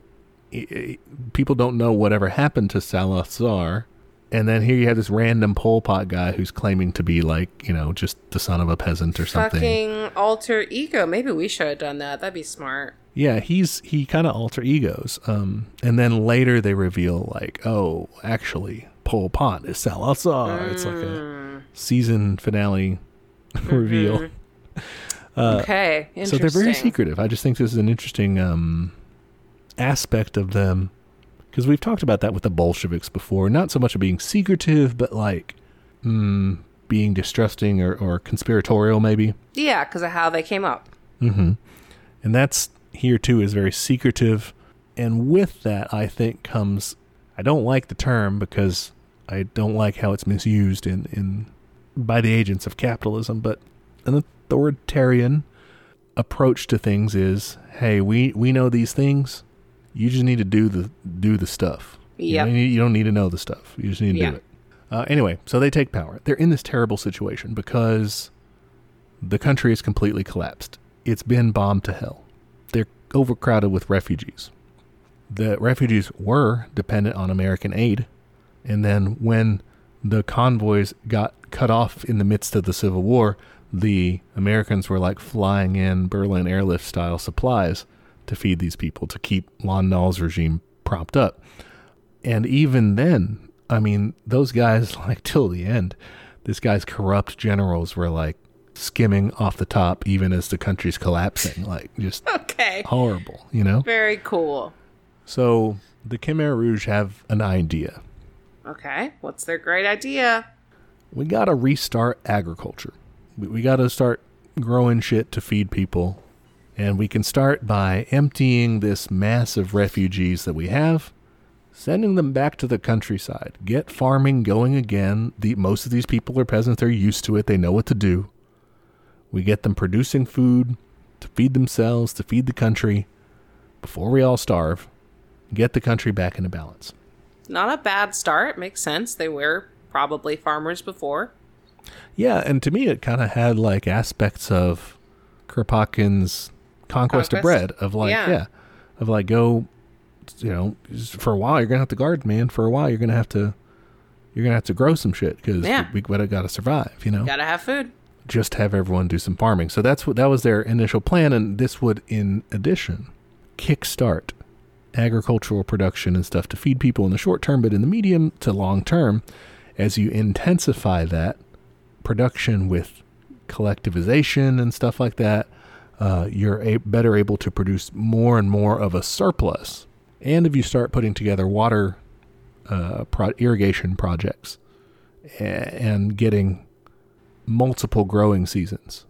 he- he- people don't know whatever happened to Saloth Sar. And then here you have this random Pol Pot guy who's claiming to be like, you know, just the son of a peasant or something. Fucking alter ego. Maybe we should have done that. That'd be smart. Yeah, he's he kind of alter egos. Um, and then later they reveal like, oh, actually, Pol Pot is Saloth Sar. It's like a season finale reveal. okay. Interesting. Uh, So they're very secretive. I just think this is an interesting um, aspect of them because we've talked about that with the Bolsheviks before. Not so much of being secretive, but like mm, being distrusting or, or conspiratorial, maybe. Yeah, because of how they came up. and that's here too is very secretive and with that i think comes I don't like the term because I don't like how it's misused in, in by the agents of capitalism, but an authoritarian approach to things is, hey, we, we know these things. You just need to do the do the stuff. You, don't need, you don't need to know the stuff. You just need to Yeah. do it. Uh, anyway, so they take power. They're in this terrible situation because the country is completely collapsed. It's been bombed to hell. Overcrowded with refugees. The refugees were dependent on American aid. And then when the convoys got cut off in the midst of the Civil War, the Americans were like flying in Berlin airlift style supplies to feed these people to keep Lon Nol's regime propped up. And even then, I mean, those guys, like till the end, this guy's corrupt generals were like skimming off the top even as the country's collapsing. Like just Okay. horrible, you know? Very cool. So the Khmer Rouge have an idea. Okay. What's their great idea? We got to restart agriculture. We, we got to start growing shit to feed people. And we can start by emptying this mass of refugees that we have, sending them back to the countryside. Get farming going again. The, most of these people are peasants. They're used to it. They know what to do. We get them producing food to feed themselves, to feed the country before we all starve. Get the country back into balance. Not a bad start. Makes sense. They were probably farmers before. Yeah, and to me, it kind of had like aspects of Kropotkin's Conquest, of Bread, of like, Yeah. yeah. of like, go, you know, for a while, you're going to have to guard, man. For a while, you're going to have to, you're to have to grow some shit because Yeah. we, we got to survive, you know? Gotta have food. Just have everyone do some farming. So that's what, that was their initial plan. And this would, in addition, kickstart agricultural production and stuff to feed people in the short term, but in the medium to long term, as you intensify that production with collectivization and stuff like that, uh, you're a- better able to produce more and more of a surplus. And if you start putting together water uh, pro- irrigation projects and getting multiple growing seasons,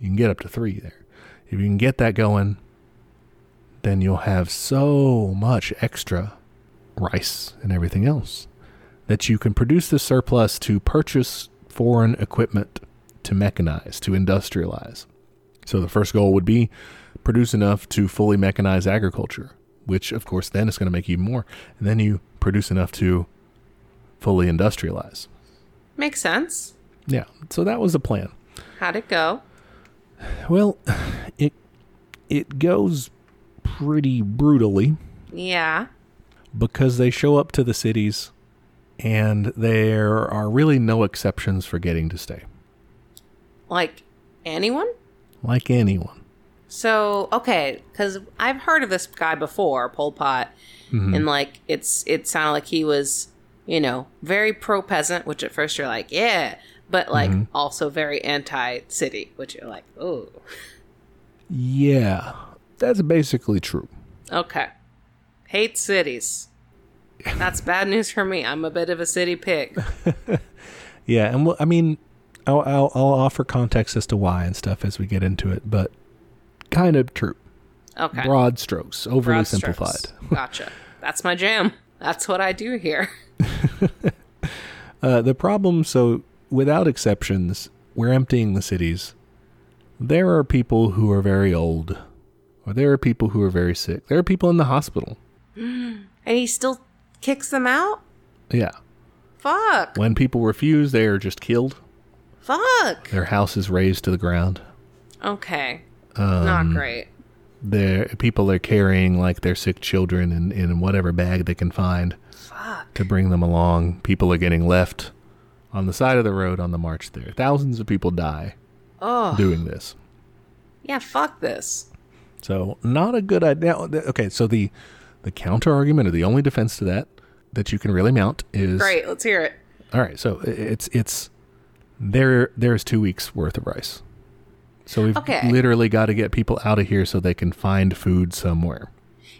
you can get up to three there. If you can get that going, then you'll have so much extra rice and everything else that you can produce the surplus to purchase foreign equipment to mechanize, to industrialize. So the first goal would be produce enough to fully mechanize agriculture, which of course then is going to make even more. And then you produce enough to fully industrialize. Makes sense. Yeah. So that was the plan. How'd it go? Well, it it goes pretty brutally Yeah. because they show up to the cities and there are really no exceptions for getting to stay. Like anyone? Like anyone. So okay, because I've heard of this guy before, Pol Pot, mm-hmm. and like it's it sounded like he was, you know, very pro peasant, which at first you're like, yeah, but like also very anti city, which you're like, oh, Yeah. That's basically true. okay, hate cities. That's bad news for me. I'm a bit of a city pig. Yeah, and well, I mean, I'll, I'll I'll offer context as to why and stuff as we get into it, but kind of true. Okay, Broad strokes, overly Broad simplified. strokes. Gotcha. That's my jam. That's what I do here. Uh, the problem, so without exceptions, we're emptying the cities. There are people who are very old, or there are people who are very sick. There are people in the hospital. And he still kicks them out. Yeah. Fuck. When people refuse, they are just killed. Fuck. Their house is razed to the ground. Okay. Um, Not great. Their people are carrying like their sick children in, in whatever bag they can find Fuck. to bring them along. People are getting left on the side of the road on the march there. Thousands of people die Oh. doing this. Yeah, fuck this. So not a good idea. Okay, so the the counter argument or the only defense to that that you can really mount is Great, let's hear it. all right. So it's it's there. There's two weeks worth of rice. So we've Okay. literally got to get people out of here so they can find food somewhere.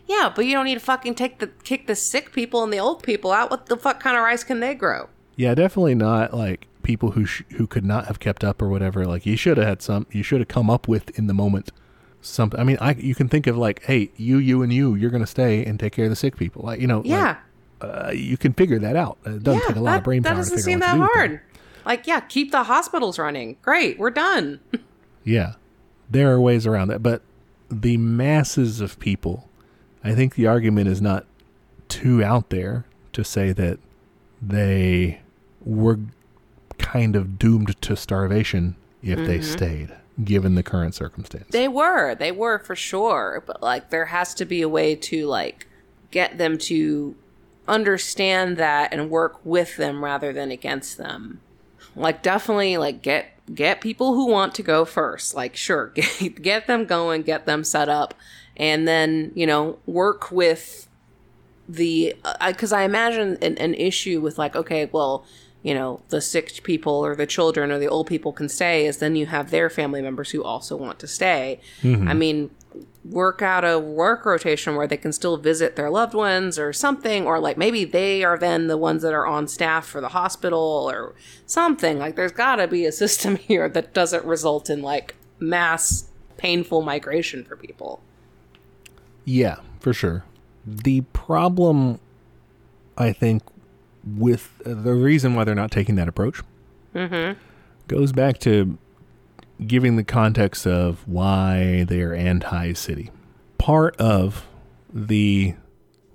Yeah, but you don't need to fucking take the kick the sick people and the old people out. What the fuck kind of rice can they grow? Yeah, definitely not like people who sh- who could not have kept up or whatever. Like you should have had some. You should have come up with in the moment some. I mean, I you can think of like, hey, you, you, and you, you're gonna stay and take care of the sick people. Like you know, like, Yeah. uh, you can figure that out. It doesn't take a lot that, of brain that power. doesn't to figure seem out that do hard. Like, yeah, keep the hospitals running. Great, we're done. Yeah, there are ways around that, but the masses of people, I think the argument is not too out there to say that they were kind of doomed to starvation if they mm-hmm. stayed, given the current circumstance. They were. They were for sure. But like there has to be a way to like get them to understand that and work with them rather than against them. Like definitely like get get people who want to go first. Like sure, get, get them going, get them set up and then, you know, work with the uh, because I imagine an, an issue with like okay well you know the sick people or the children or the old people can stay is then you have their family members who also want to stay. Mm-hmm. I mean work out a work rotation where they can still visit their loved ones or something or like maybe they are then the ones that are on staff for the hospital or something. Like there's got to be a system here that doesn't result in like mass painful migration for people. Yeah, for sure. The problem, I think, with uh, the reason why they're not taking that approach goes back to giving the context of why they're anti city. Part of the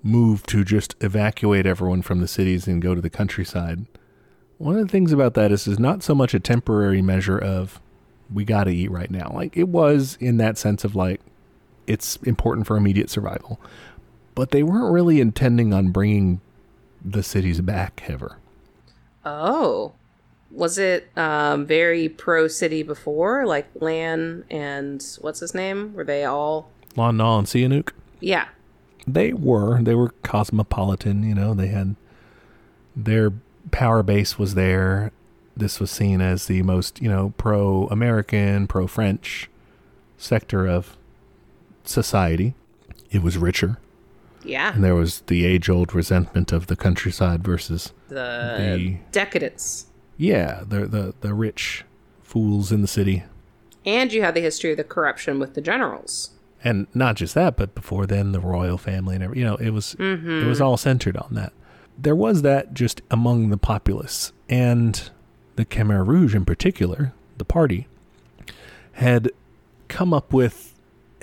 move to just evacuate everyone from the cities and go to the countryside. One of the things about that is is not so much a temporary measure of we got to eat right now. Like it was in that sense of like it's important for immediate survival. But they weren't really intending on bringing the city's back ever. Oh, was it um, very pro city before? Like Lan and what's his name? Were they all? Lon Nol and Sihanouk, Yeah. they were. They were cosmopolitan, you know, they had their power base was there. This was seen as the most, you know, pro American, pro French sector of society. It was richer. Yeah. And there was the age old resentment of the countryside versus The, the decadence. yeah, the the the rich fools in the city. And you had the history of the corruption with the generals. And not just that, but before then the royal family and every, you know, it was it was mm-hmm. all centered on that. There was that just among the populace and the Khmer Rouge in particular, the party had come up with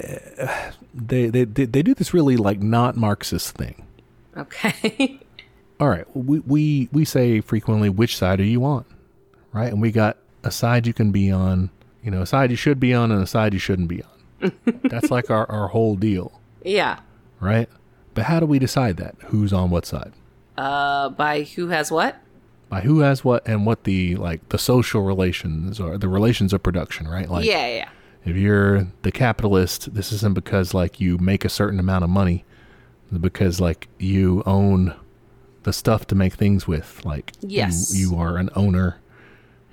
they, they they do this really like not Marxist thing. Okay. all right, we, we we say frequently, which side are you on? Right? And we got a side you can be on, you know, a side you should be on and a side you shouldn't be on. That's like our, our whole deal, yeah. right? But how do we decide that? Who's on what side? Uh, by who has what? By who has what and what the like the social relations or the relations of production, right? Like yeah, yeah. If you're the capitalist, this isn't because like you make a certain amount of money, because like you own the stuff to make things with. Like you- you, are an owner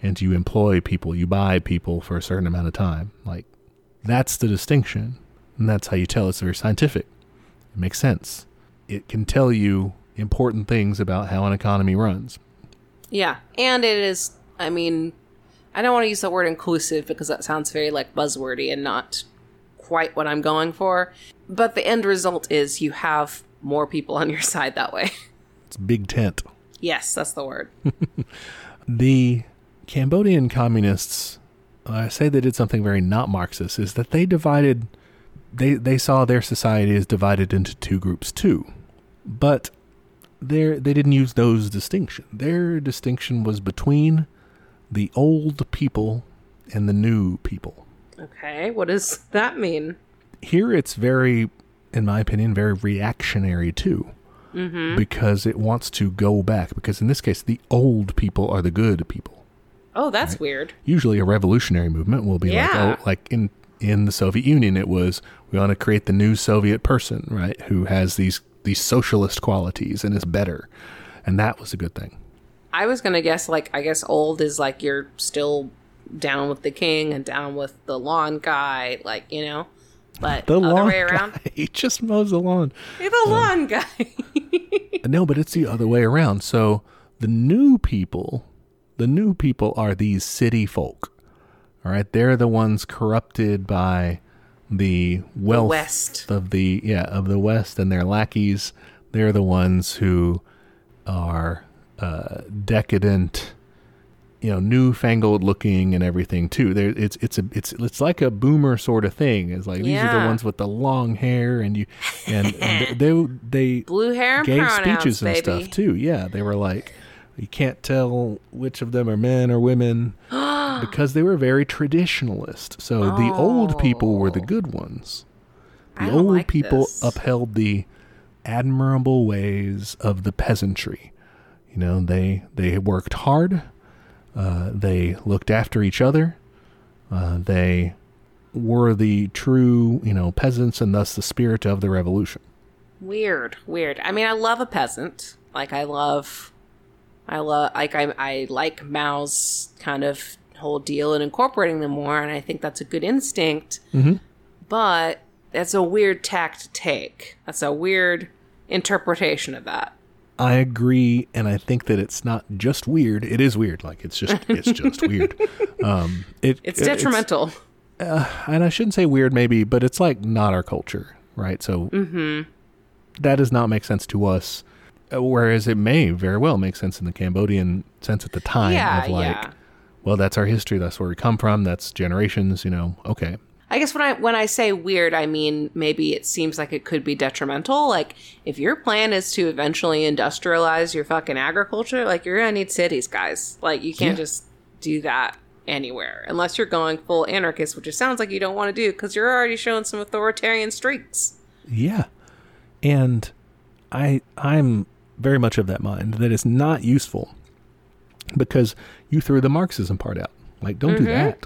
and you employ people, you buy people for a certain amount of time. Like that's the distinction. And that's how you tell it's very scientific. It makes sense. It can tell you important things about how an economy runs. Yeah. And it is, I mean, I don't want to use the word inclusive because that sounds very like buzzwordy and not quite what I'm going for. But the end result is you have more people on your side that way. It's big tent. yes, that's the word. The Cambodian communists, I say they did something very not Marxist, is that they divided, they, they saw their society as divided into two groups too. But they didn't use those distinctions. Their distinction was between the old people and the new people. Okay. What does that mean? Here it's very, in my opinion, very reactionary too. Mm-hmm. Because it wants to go back. Because in this case, the old people are the good people. Oh, that's weird. usually a revolutionary movement will be Yeah. like oh like in in the Soviet Union it was we want to create the new Soviet person right who has these these socialist qualities and is better and that was a good thing I was gonna guess like I guess old is like you're still down with the king and down with the lawn guy, like you know. But the other lawn way around, guy, he just mows the lawn You're the um, lawn guy. no but it's the other way around so the new people the new people are these city folk all right they're the ones corrupted by the wealth West. of the yeah of the west and their lackeys they're the ones who are uh, decadent, you know, newfangled looking and everything too. There, it's it's a it's it's like a boomer sort of thing. It's like these are the ones with the long hair, and you and, and they they Blue hair and gave pronouns, speeches and baby. stuff too. Yeah, they were like, you can't tell which of them are men or women because they were very traditionalist. So the old people were the Oh. good ones. The old like people this. upheld the admirable ways of the peasantry. You know, they they worked hard. Uh, they looked after each other. Uh, they were the true, you know, peasants, and thus the spirit of the revolution. Weird, weird. I mean, I love a peasant. Like I love, I love, like I, I like Mao's kind of whole deal and incorporating them more, and I think that's a good instinct. Mm-hmm. But that's a weird tack to take. That's a weird interpretation of that. I agree, and I think that it's not just weird. It is weird. Like it's just it's just weird. Um, it, It's it- detrimental. and I shouldn't say weird, maybe, but it's like not our culture, right? So Mm-hmm. that does not make sense to us. uh, Whereas it may very well make sense in the Cambodian sense at the time yeah, of like, yeah. well, that's our history. That's where we come from. That's generations. You know, okay. I guess when I when I say weird, I mean maybe it seems like it could be detrimental. Like if your plan is to eventually industrialize your fucking agriculture, like you're gonna need cities, guys. Like you can't Yeah. just do that anywhere unless you're going full anarchist, which it sounds like you don't want to do because you're already showing some authoritarian streaks. Yeah. And I I'm very much of that mind that it's not useful because you threw the Marxism part out. Like don't do mm-hmm. that.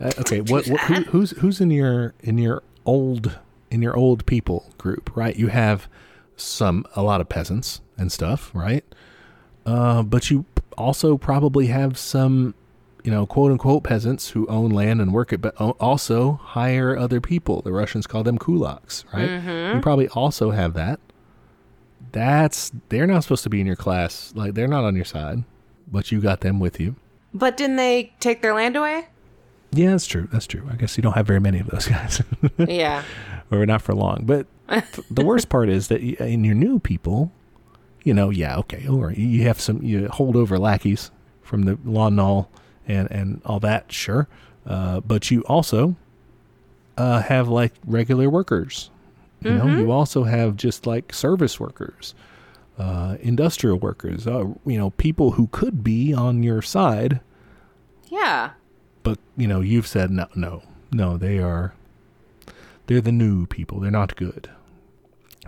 Uh, okay, what, what who, who's who's in your in your old in your old people group, right? You have some a lot of peasants and stuff, right? Uh, but you also probably have some, you know, quote unquote peasants who own land and work it, but also hire other people. The Russians call them kulaks, right? You probably also have that. That's they're not supposed to be in your class. Like they're not on your side, but you got them with you. But didn't they take their land away? Yeah, that's true. That's true. I guess you don't have very many of those guys, yeah. or not for long. But th- the worst part is that in your new people, you know, yeah, okay, or you have some you hold over lackeys from the Lon Nol and and all that, sure. Uh, but you also uh, have like regular workers. You know, you also have just like service workers, uh, industrial workers. Uh, you know, people who could be on your side Yeah. But you know you've said no no no they are they're the new people they're not good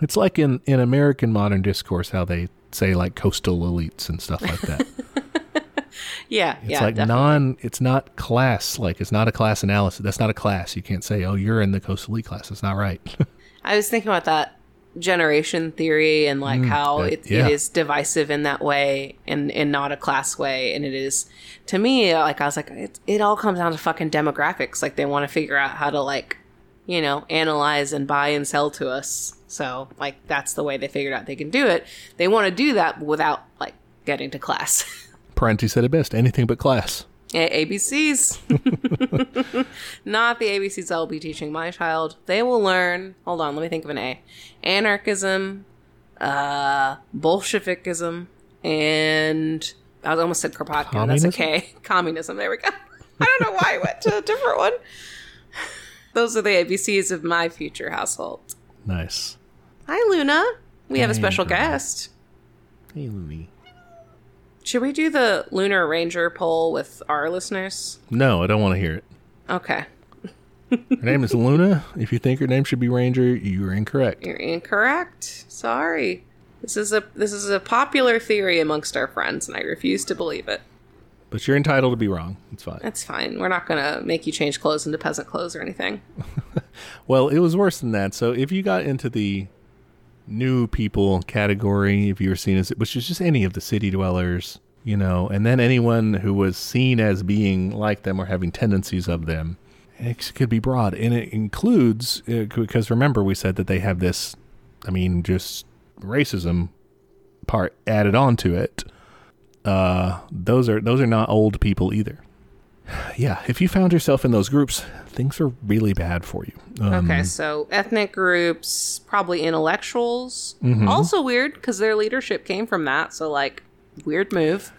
it's like in in american modern discourse how they say like coastal elites and stuff like that Yeah. it's yeah. like definitely. non it's not class like it's not a class analysis that's not a class you can't say oh you're in the coastal elite class it's not right I was thinking about that generation theory and like mm, how that- it, yeah. it is divisive in that way and, and not a class way. And it is, to me, like, I was like, it, it all comes down to fucking demographics. Like, they want to figure out how to, like, you know, analyze and buy and sell to us. So, like, that's the way they figured out they can do it. They want to do that without, like, getting to class. Parenti said it best anything but class ABCs. Not the ABCs I'll be teaching my child. They will learn. Hold on, let me think of an A. Anarchism, uh, Bolshevikism, and I was almost said Kropotkin. That's a K. Communism. There we go. I don't know why I went to a different one. Those are the ABCs of my future household. nice Hi, Luna. We have a special girl. guest. hey Looney. Should we do the Lunar Ranger poll with our listeners? no i don't want to hear it Okay. her name is luna if you think her name should be ranger you're incorrect You're incorrect. Sorry. This is a this is a popular theory amongst our friends, and I refuse to believe it. but you're entitled to be wrong it's fine That's fine. We're not gonna make you change clothes into peasant clothes or anything. Well, it was worse than that. So if you got into the new people category, if you were seen as which is just any of the city dwellers, you know, and then anyone who was seen as being like them or having tendencies of them, it could be broad, and it includes uh, because remember we said that they have this, I mean, just racism part added on to it. Uh, those are those are not old people either. Yeah, if you found yourself in those groups, things are really bad for you. Um, Okay, so ethnic groups, probably intellectuals. Mm-hmm. Also weird because their leadership came from that. So, like, weird move.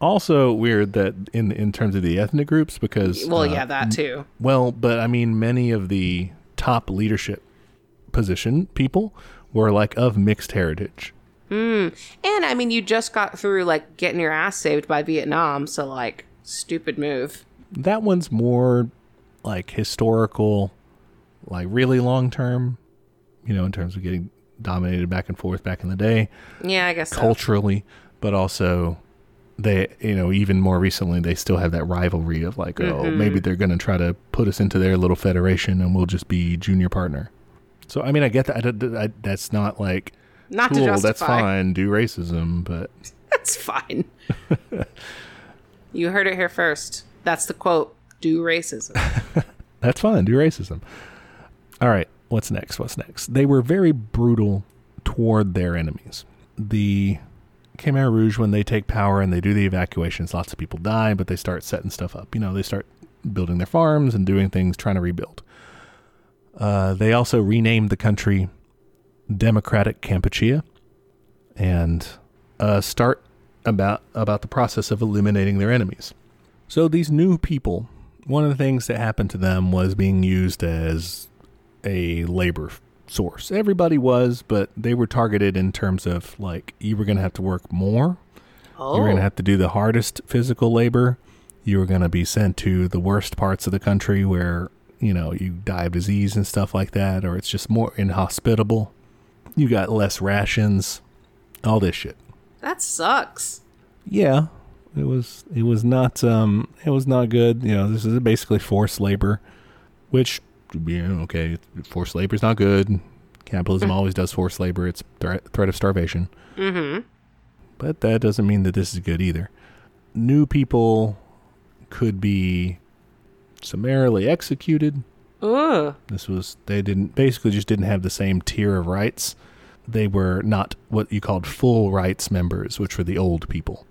Also weird that in in terms of the ethnic groups because Well, uh, yeah, that too. well, but I mean many of the top leadership position people were like of mixed heritage. And I mean, you just got through like getting your ass saved by Vietnam. So, like, stupid move. That one's more like historical, like really long term, you know, in terms of getting dominated back and forth back in the day. Yeah, I guess so. culturally, but also they, you know, even more recently, they still have that rivalry of like, oh, mm-hmm. maybe they're going to try to put us into their little federation and we'll just be junior partner. So, I mean, I get that. I, I, that's not like, Not to cool, justify. that's fine, do racism, but That's fine. you heard it here first. That's the quote. Do racism. that's fine, do racism. All right, what's next? What's next? They were very brutal toward their enemies. The Khmer Rouge, when they take power and they do the evacuations, lots of people die, but they start setting stuff up. You know, they start building their farms and doing things, trying to rebuild. Uh, they also renamed the country Democratic Kampuchea and uh, start about about the process of eliminating their enemies. So these new people, one of the things that happened to them was being used as a labor source. Everybody was, but they were targeted in terms of like you were going to have to work more. Oh, You were going to oh. have to do the hardest physical labor. You were going to be sent to the worst parts of the country where, you know, you die of disease and stuff like that, or it's just more inhospitable. You got less rations, all this shit. That sucks. Yeah, it was it was not um it was not good. You know, this is basically forced labor, which you know, okay, forced labor is not good. Capitalism always does forced labor. It's threat threat of starvation. Mm-hmm. But that doesn't mean that this is good either. New people could be summarily executed. This was they didn't basically just didn't have the same tier of rights. They were not what you called full rights members, which were the old people.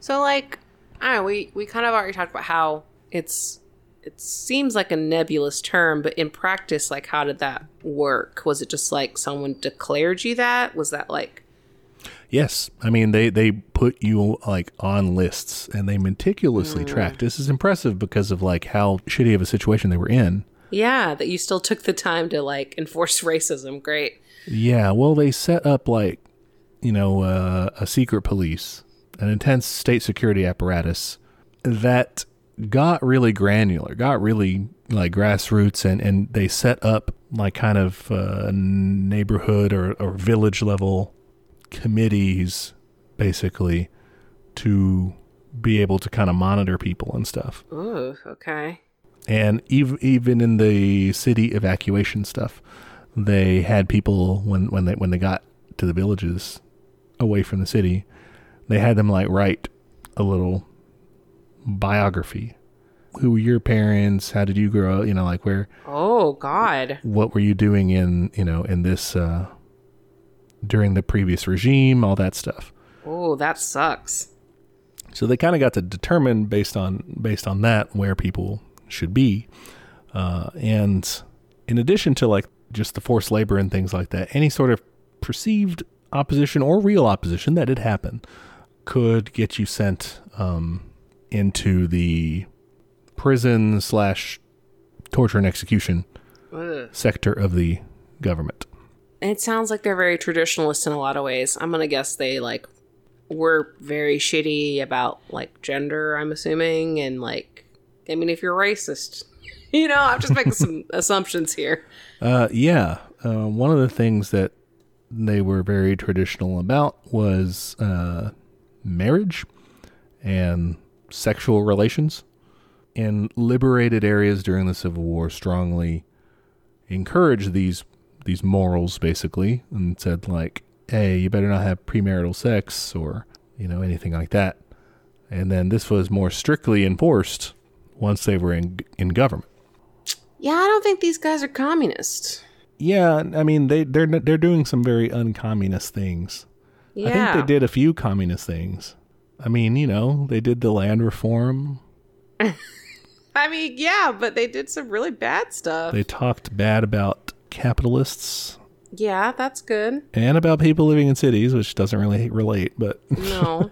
So like, I don't know, we we kind of already talked about how it's it seems like a nebulous term, but in practice, like how did that work? Was it just like someone declared you that? Was that like Yes, I mean they they put you like on lists and they meticulously mm. tracked. This is impressive because of like how shitty of a situation they were in. yeah, that you still took the time to like enforce racism? Great. Yeah, well they set up like you know uh, a secret police, an intense state security apparatus that got really granular, got really like grassroots, and and they set up like kind of uh, neighborhood or, or village level committees basically to be able to kind of monitor people and stuff. Ooh, okay. And even even in the city evacuation stuff, they had people when when they when they got to the villages away from the city, they had them like write a little biography. Who were your parents? How did you grow up? You know, like where Oh God. what were you doing in you know in this uh during the previous regime, all that stuff. Oh, that sucks. So they kind of got to determine based on based on that where people should be, uh, and in addition to like just the forced labor and things like that, any sort of perceived opposition or real opposition that did happen could get you sent um, into the prison slash torture and execution Ugh. sector of the government. It sounds like they're very traditionalist in a lot of ways. I'm gonna guess they like were very shitty about like gender. I'm assuming, and like, I mean, if you're racist, you know, I'm just making some assumptions here. Uh, yeah. Uh, one of the things that they were very traditional about was uh, marriage and sexual relations. And liberated areas during the Civil War strongly encouraged these these morals, basically, and said like, "Hey, you better not have premarital sex or you know anything like that." And then this was more strictly enforced once they were in in government. Yeah, I don't think these guys are communists. Yeah, I mean they they're they're doing some very uncommunist things. Yeah, I think they did a few communist things. I mean, you know, they did the land reform. I mean, yeah, but they did some really bad stuff. They talked bad about capitalists yeah, that's good. and about people living in cities, which doesn't really relate, but No.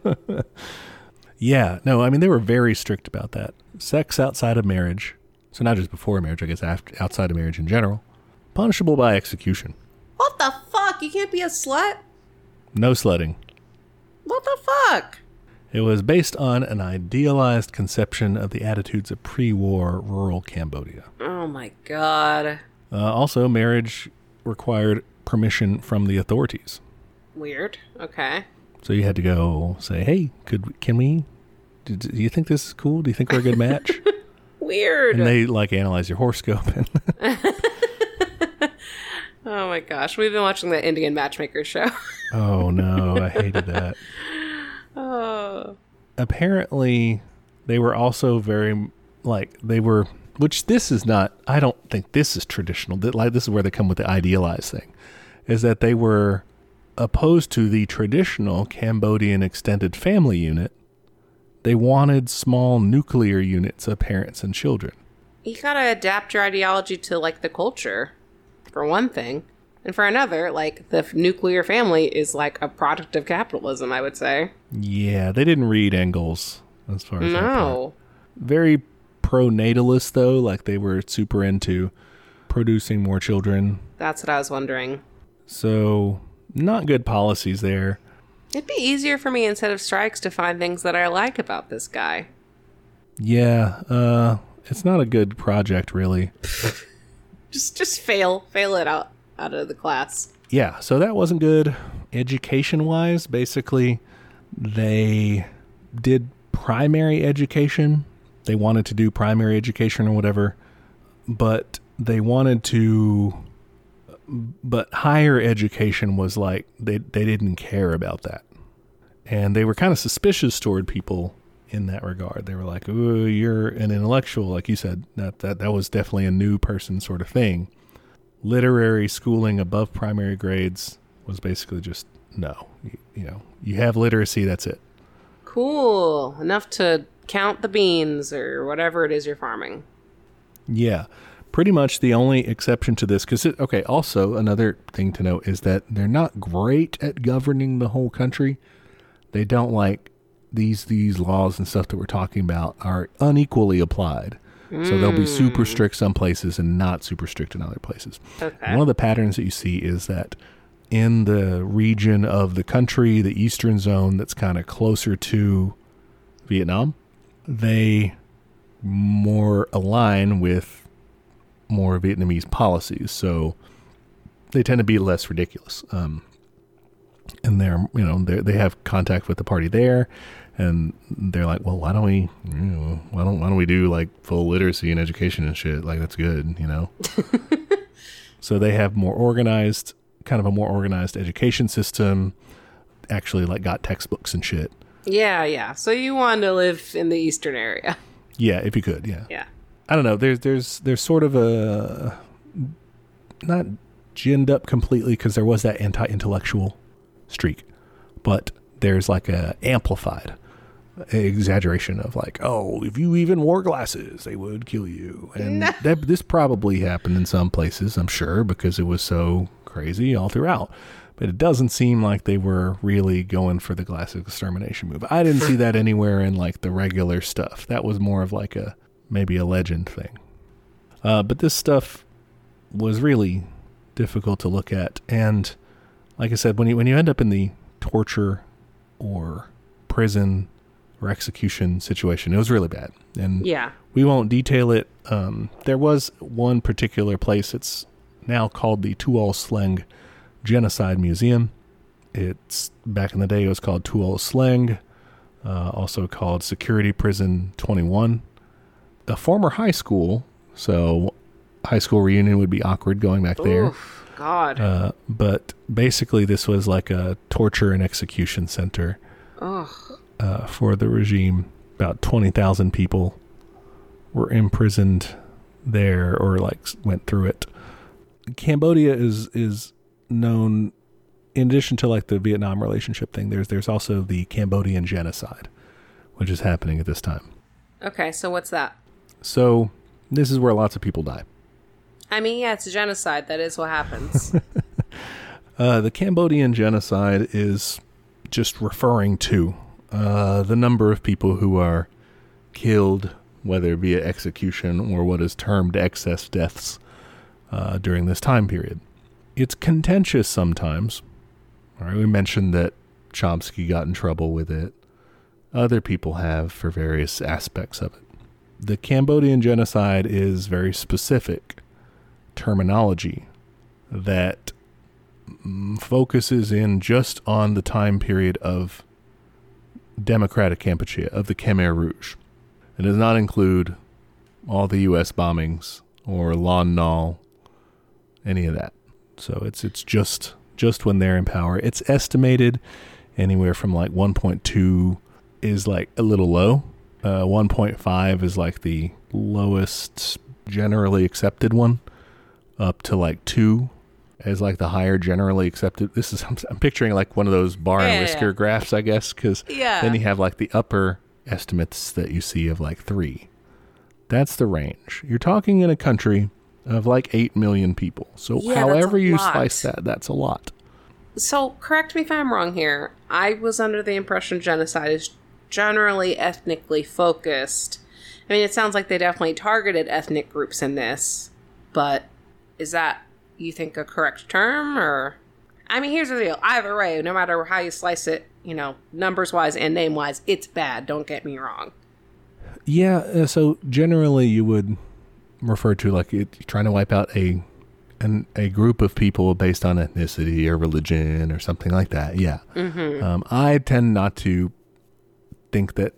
yeah, no, I mean they were very strict about that. Sex outside of marriage, so not just before marriage, I guess after, outside of marriage in general, punishable by execution. what the fuck? You can't be a slut? No sledding. What the fuck? It was based on an idealized conception of the attitudes of pre-war rural Cambodia. Oh my god. Uh, also, marriage required permission from the authorities. Weird. Okay. So you had to go say, "Hey, could can we? Do, do you think this is cool? Do you think we're a good match?" Weird. and they like analyze your horoscope. And oh my gosh. We've been watching the Indian Matchmaker show. oh no, I hated that. oh. Apparently, they were also very like they were. Which this is not. I don't think this is traditional. That like this is where they come with the idealized thing, is that they were opposed to the traditional Cambodian extended family unit. They wanted small nuclear units of parents and children. You gotta adapt your ideology to like the culture, for one thing. And for another, like the f- nuclear family is like a product of capitalism, I would say. Yeah, they didn't read Engels as far as. No. Very pro-natalist though, like they were super into producing more children. That's what I was wondering. So, not good policies there. It'd be easier for me instead of strikes to find things that I like about this guy. Yeah, uh it's not a good project really. Just just fail. Fail it out out of the class. Yeah, so that wasn't good. Education wise, basically, they did primary education. They wanted to do primary education or whatever, but they wanted to. But higher education was like they they didn't care about that, and they were kind of suspicious toward people in that regard. They were like, "Ooh, you're an intellectual," like you said. That that that was definitely a new person sort of thing literary schooling above primary grades was basically just no. You, you know, you have literacy, that's it. Cool. Enough to count the beans or whatever it is you're farming. Yeah. Pretty much the only exception to this, because, okay, also another thing to note is that they're not great at governing the whole country. They don't like these these laws and stuff that we're talking about are unequally applied. So they'll be super hmm. strict some places and not super strict in other places. Okay. One of the patterns that you see is that in the region of the country, the eastern zone that's kind of closer to Vietnam, they more align with more Vietnamese policies. So they tend to be less ridiculous. Um, and they're, you know, they they have contact with the party there, and they're like, well, why don't we, you know, why don't why don't we do like full literacy and education and shit? Like that's good, you know. so they have more organized, kind of a more organized education system. Actually, like got textbooks and shit. Yeah, yeah. So you want to live in the eastern area. Yeah, if you could, yeah. Yeah. I don't know. There's there's there's sort of a not ginned up completely because there was that anti-intellectual streak, but there's like a amplified exaggeration of like, oh, if you even wore glasses, they would kill you, and No. that this probably happened in some places, I'm sure, because it was so crazy all throughout. But it doesn't seem like they were really going for the glass extermination move. I didn't see that anywhere in like the regular stuff. That was more of like a maybe a legend thing. Uh, but this stuff was really difficult to look at, and like I said, when you when you end up in the torture or prison or execution situation, it was really bad. And Yeah. we won't detail it. Um, there was one particular place. It's now called the Tuol Sleng Genocide Museum. It's back in the day. It was called Tuol Sleng, uh, also called Security Prison 21. A former high school, so high school reunion would be awkward going back there. Oof, God. Uh, but basically, this was like a torture and execution center uh, for the regime. About 20,000 people were imprisoned there or like went through it. Cambodia is is known in addition to like the Vietnam relationship thing there's there's also the Cambodian genocide which is happening at this time. Okay, so what's that? So this is where lots of people die. I mean, yeah, it's a genocide. That is what happens. Uh, the Cambodian genocide is just referring to uh, the number of people who are killed, whether via execution or what is termed excess deaths, uh, during this time period. It's contentious sometimes. All right, we mentioned that Chomsky got in trouble with it. Other people have for various aspects of it. The Cambodian genocide is very specific terminology that focuses in just on the time period of democratic Kampuchea, of the Khmer Rouge. It does not include all the U.S. bombings or Lon Nol, any of that. So it's it's just just when they're in power. It's estimated anywhere from like 1.2 is like a little low. Uh, 1.5 is like the lowest generally accepted one, up to like two as like the higher generally accepted. This is I'm, I'm picturing like one of those bar Yeah, and whisker yeah. graphs, I guess, because Yeah. then you have like the upper estimates that you see of like three. That's the range. You're talking in a country of like eight million people. So Yeah, however you lot. slice that, that's a lot. so, correct me if I'm wrong here. I was under the impression genocide is generally ethnically focused. I mean, it sounds like they definitely targeted ethnic groups in this, but is that you think a correct term or? I mean, here's the deal. Either way, no matter how you slice it, you know, numbers wise and name wise, it's bad. Don't get me wrong. Yeah, uh, so generally you would refer to like it, trying to wipe out a an, a group of people based on ethnicity or religion or something like that. Yeah, um, I tend not to think that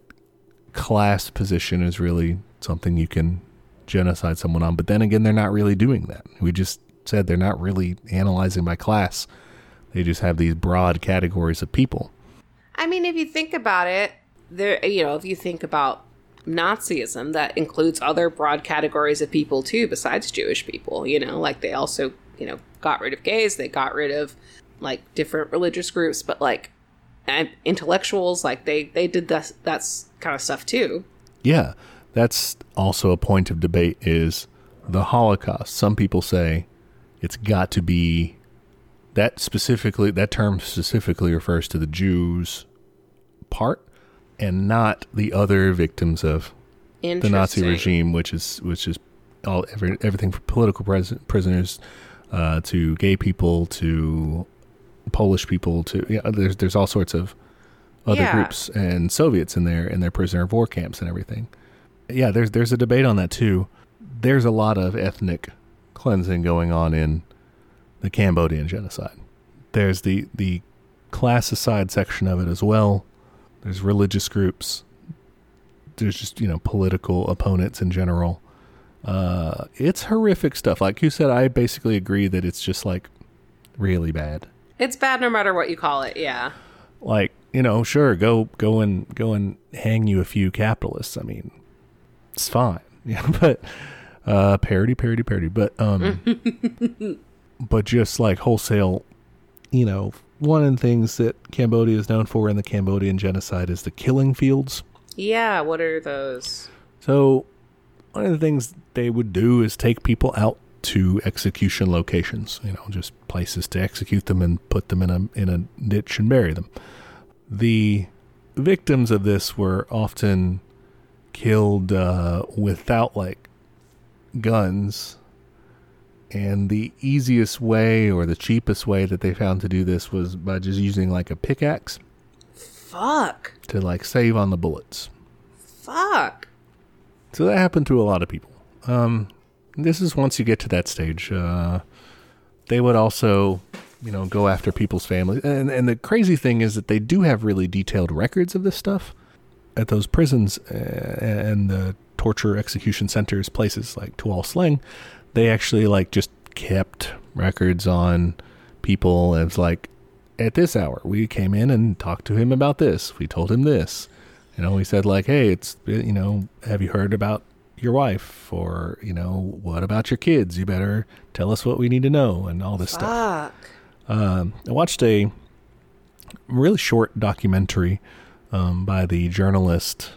class position is really something you can genocide someone on. But then again, they're not really doing that. We just said they're not really analyzing by class. They just have these broad categories of people. I mean, if you think about it, there, you know, if you think about Nazism, that includes other broad categories of people too, besides Jewish people. You know, like they also, you know, got rid of gays, they got rid of like different religious groups, but like and intellectuals, like they they did that that's kind of stuff too. Yeah, that's also a point of debate is the Holocaust. Some people say it's got to be that specifically that term specifically refers to the Jews part and not the other victims of the Nazi regime, which is which is all every, everything from political pres- prisoners uh, to gay people to Polish people to yeah. There's there's all sorts of other Yeah. groups and Soviets in there in their prisoner of war camps and everything. Yeah, there's there's a debate on that too. There's a lot of ethnic cleansing going on in the Cambodian genocide. There's the the classicide section of it as well. There's religious groups. There's just you know political opponents in general. Uh, it's horrific stuff. Like you said, I basically agree that it's just like really bad. It's bad no matter what you call it. Yeah. Like you know, sure, go go and go and hang you a few capitalists. I mean, it's fine. Yeah, but uh, parody, parody, parody. But um, but just like wholesale, you know, one of the things that Cambodia is known for in the Cambodian genocide is the killing fields. Yeah. What are those? So, one of the things they would do is take people out to execution locations, you know, just places to execute them and put them in a in a ditch and bury them. The victims of this were often killed uh, without like guns, and the easiest way or the cheapest way that they found to do this was by just using like a pickaxe Fuck. to like save on the bullets. Fuck. So that happened to a lot of people. Um, this is once you get to that stage. Uh, they would also, you know, go after people's families. And, and the crazy thing is that they do have really detailed records of this stuff at those prisons uh, and the torture execution centers, places like Tuol Sleng. They actually like just kept records on people. It's like, at this hour, we came in and talked to him about this. We told him this. You know, we said like, "Hey, it's you know, have you heard about your wife or, you know, what about your kids? You better tell us what we need to know and all this stuff." Um, I watched a really short documentary um, by the journalist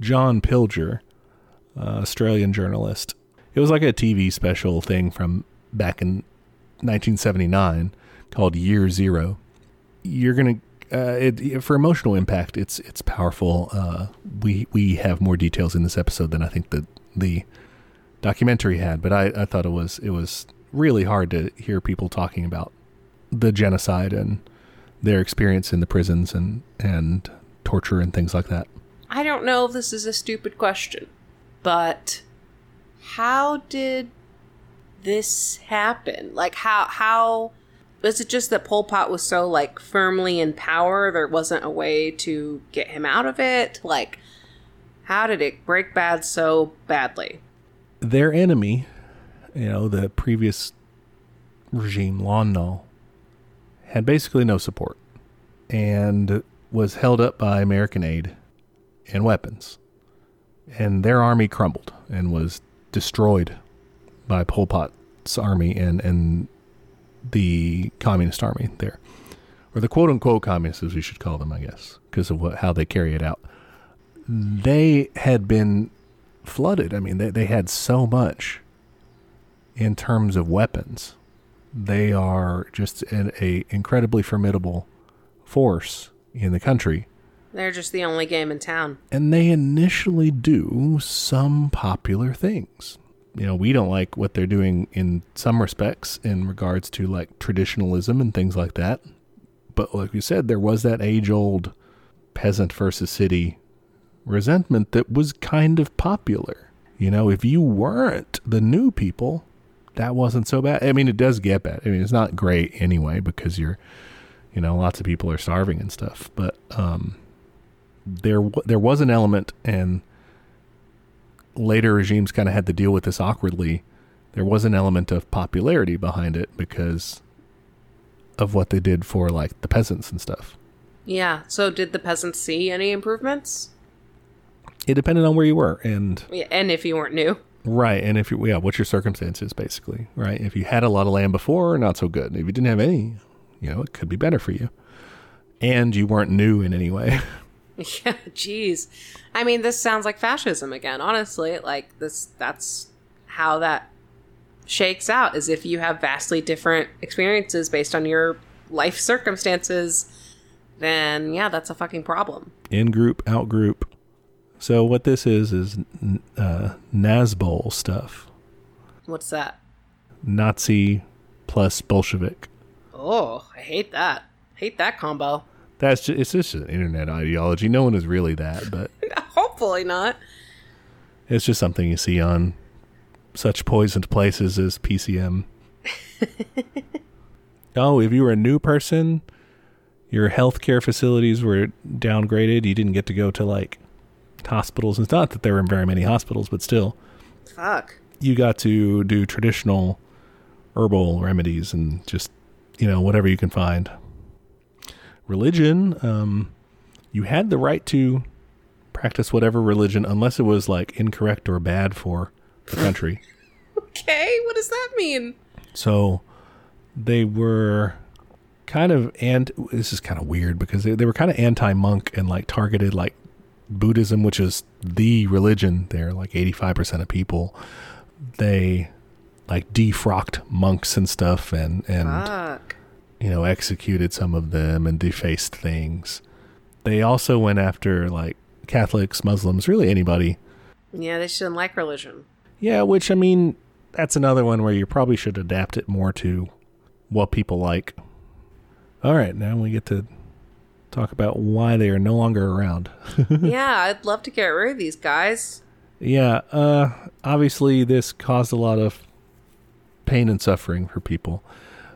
John Pilger uh, Australian journalist. It was like a TV special thing from back in 1979 called Year Zero. You're gonna uh, it, for emotional impact, it's it's powerful. Uh, we we have more details in this episode than I think the the documentary had, but I, I thought it was it was really hard to hear people talking about the genocide and their experience in the prisons and and torture and things like that. I don't know if this is a stupid question, but how did this happen? Like how how was it just that Pol Pot was so like firmly in power there wasn't a way to get him out of it? Like how did it break bad so badly? Their enemy, you know, the previous regime, Lon Nol, had basically no support and was held up by American aid and weapons. And their army crumbled and was destroyed by Pol Pot's army and, and the communist army there. Or the quote unquote communists, as we should call them, I guess, because of what, how they carry it out. They had been flooded. I mean, they, they had so much in terms of weapons. They are just an a incredibly formidable force in the country. They're just the only game in town. And they initially do some popular things. You know, we don't like what they're doing in some respects in regards to like traditionalism and things like that. But like you said, there was that age old peasant versus city resentment that was kind of popular. You know, if you weren't the new people, that wasn't so bad. I mean, it does get bad. I mean, it's not great anyway because you're, you know, lots of people are starving and stuff. But um, there there was an element, and later regimes kind of had to deal with this awkwardly. There was an element of popularity behind it because of what they did for like the peasants and stuff. Yeah. So did the peasants see any improvements? It depended on where you were and Yeah, and if you weren't new. right, and if you yeah, what's your circumstances basically, right? If you had a lot of land before, not so good. If you didn't have any, you know, it could be better for you. And you weren't new in any way. Yeah, jeez. I mean, this sounds like fascism again. Honestly, like this that's how that shakes out is if you have vastly different experiences based on your life circumstances, then yeah, that's a fucking problem. in group, out group. So what this is is uh, Nazbol stuff, What's that? Nazi plus Bolshevik. Oh, I hate that. Hate that combo. That's just, it's just an internet ideology. No one is really that, but Hopefully not. it's just something you see on such poisoned places as PCM. oh, if you were a new person, your healthcare facilities were downgraded. You didn't get to go to like hospitals. It's not that there were very many hospitals, but still. Fuck. you got to do traditional herbal remedies and just you know whatever you can find religion um you had the right to practice whatever religion unless it was like incorrect or bad for the country Okay, what does that mean? so they were kind of and this is kind of weird because they, they were kind of anti-monk and like targeted like buddhism which is the religion there like 85% of people they like defrocked monks and stuff and and Fuck. You know executed some of them and defaced things they also went after like catholics muslims really anybody Yeah, they shouldn't like religion. yeah which i mean that's another one where you probably should adapt it more to what people like all right now we get to talk about why they are no longer around yeah, I'd love to get rid of these guys. Yeah, uh, obviously this caused a lot of pain and suffering for people.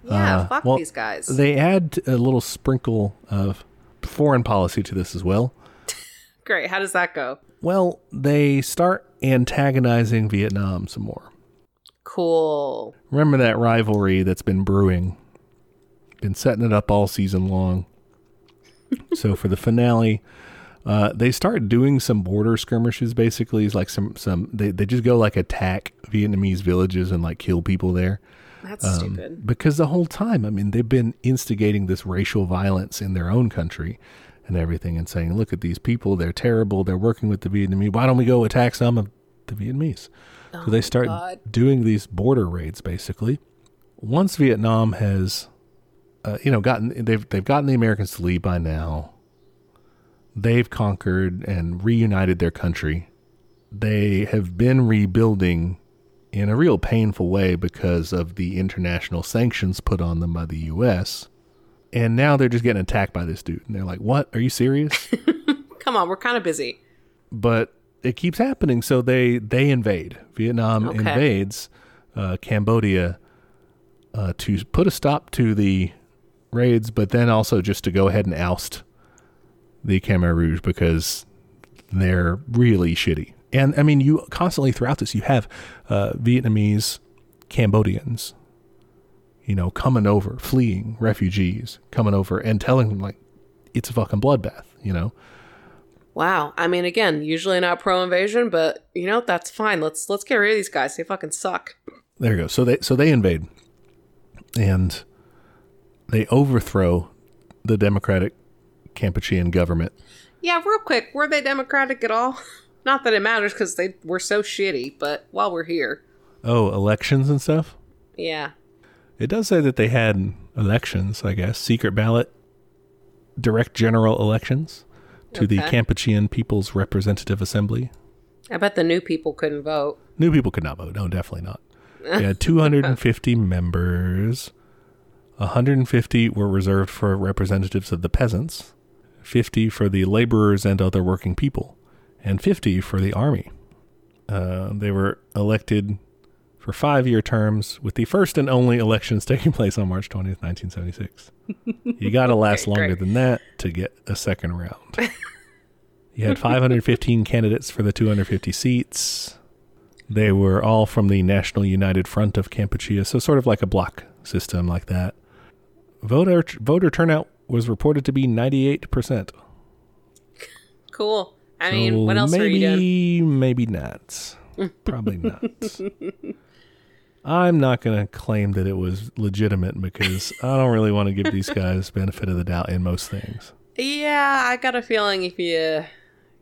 Yeah, Uh, fuck well, these guys. They add a little sprinkle of foreign policy to this as well. Great. How does that go? Well, they start antagonizing Vietnam some more. Cool. Remember that rivalry that's been brewing? Been setting it up all season long. so for the finale, uh, they start doing some border skirmishes. Basically, it's like some some they they just go like attack Vietnamese villages and like kill people there. That's Um, stupid. Because the whole time, I mean, they've been instigating this racial violence in their own country and everything, and saying, "Look at these people; they're terrible. They're working with the Vietnamese. Why don't we go attack some of the Vietnamese. so they start God. doing these border raids basically. Once Vietnam has, uh, you know, gotten they've they've gotten the Americans to leave by now. They've conquered and reunited their country. They have been rebuilding in a real painful way because of the international sanctions put on them by the U.S. And now they're just getting attacked by this dude, and they're like, "What? Are you serious?" Come on, we're kind of busy. but it keeps happening. So they they invade. Vietnam Okay. invades uh, Cambodia uh, to put a stop to the raids, but then also just to go ahead and oust the Khmer Rouge because they're really shitty. And I mean, you constantly throughout this, you have uh, Vietnamese Cambodians, you know, coming over, fleeing refugees, coming over and telling them like it's a fucking bloodbath, you know. Wow. I mean, again, usually not pro invasion, but you know that's fine. Let's let's get rid of these guys. They fucking suck. There you go. So they so they invade, and they overthrow the democratic Kampuchean government. Yeah, real quick, were they democratic at all? Not that it matters because they were so shitty. But while we're here, Oh, elections and stuff. yeah, It does say that they had elections. I guess secret ballot, direct general elections to the Okay. Kampuchean People's Representative Assembly. I bet the new people couldn't vote. New people could not vote. No, definitely not. They had 250 members. 150 were reserved for representatives of the peasants, 50 for the laborers and other working people, and 50 for the army. Uh, they were elected for five year terms, with the first and only elections taking place on March 20th, 1976. You got to last Great, longer great. than that to get a second round. You had 515 candidates for the 250 seats. They were all from the National United Front of Kampuchea, so sort of like a block system like that. Voter voter turnout was reported to be 98%. Cool. I So mean, what else maybe, are you doing? Maybe not. Probably not. I'm not going to claim that it was legitimate because I don't really want to give these guys benefit of the doubt in most things. Yeah, I got a feeling if you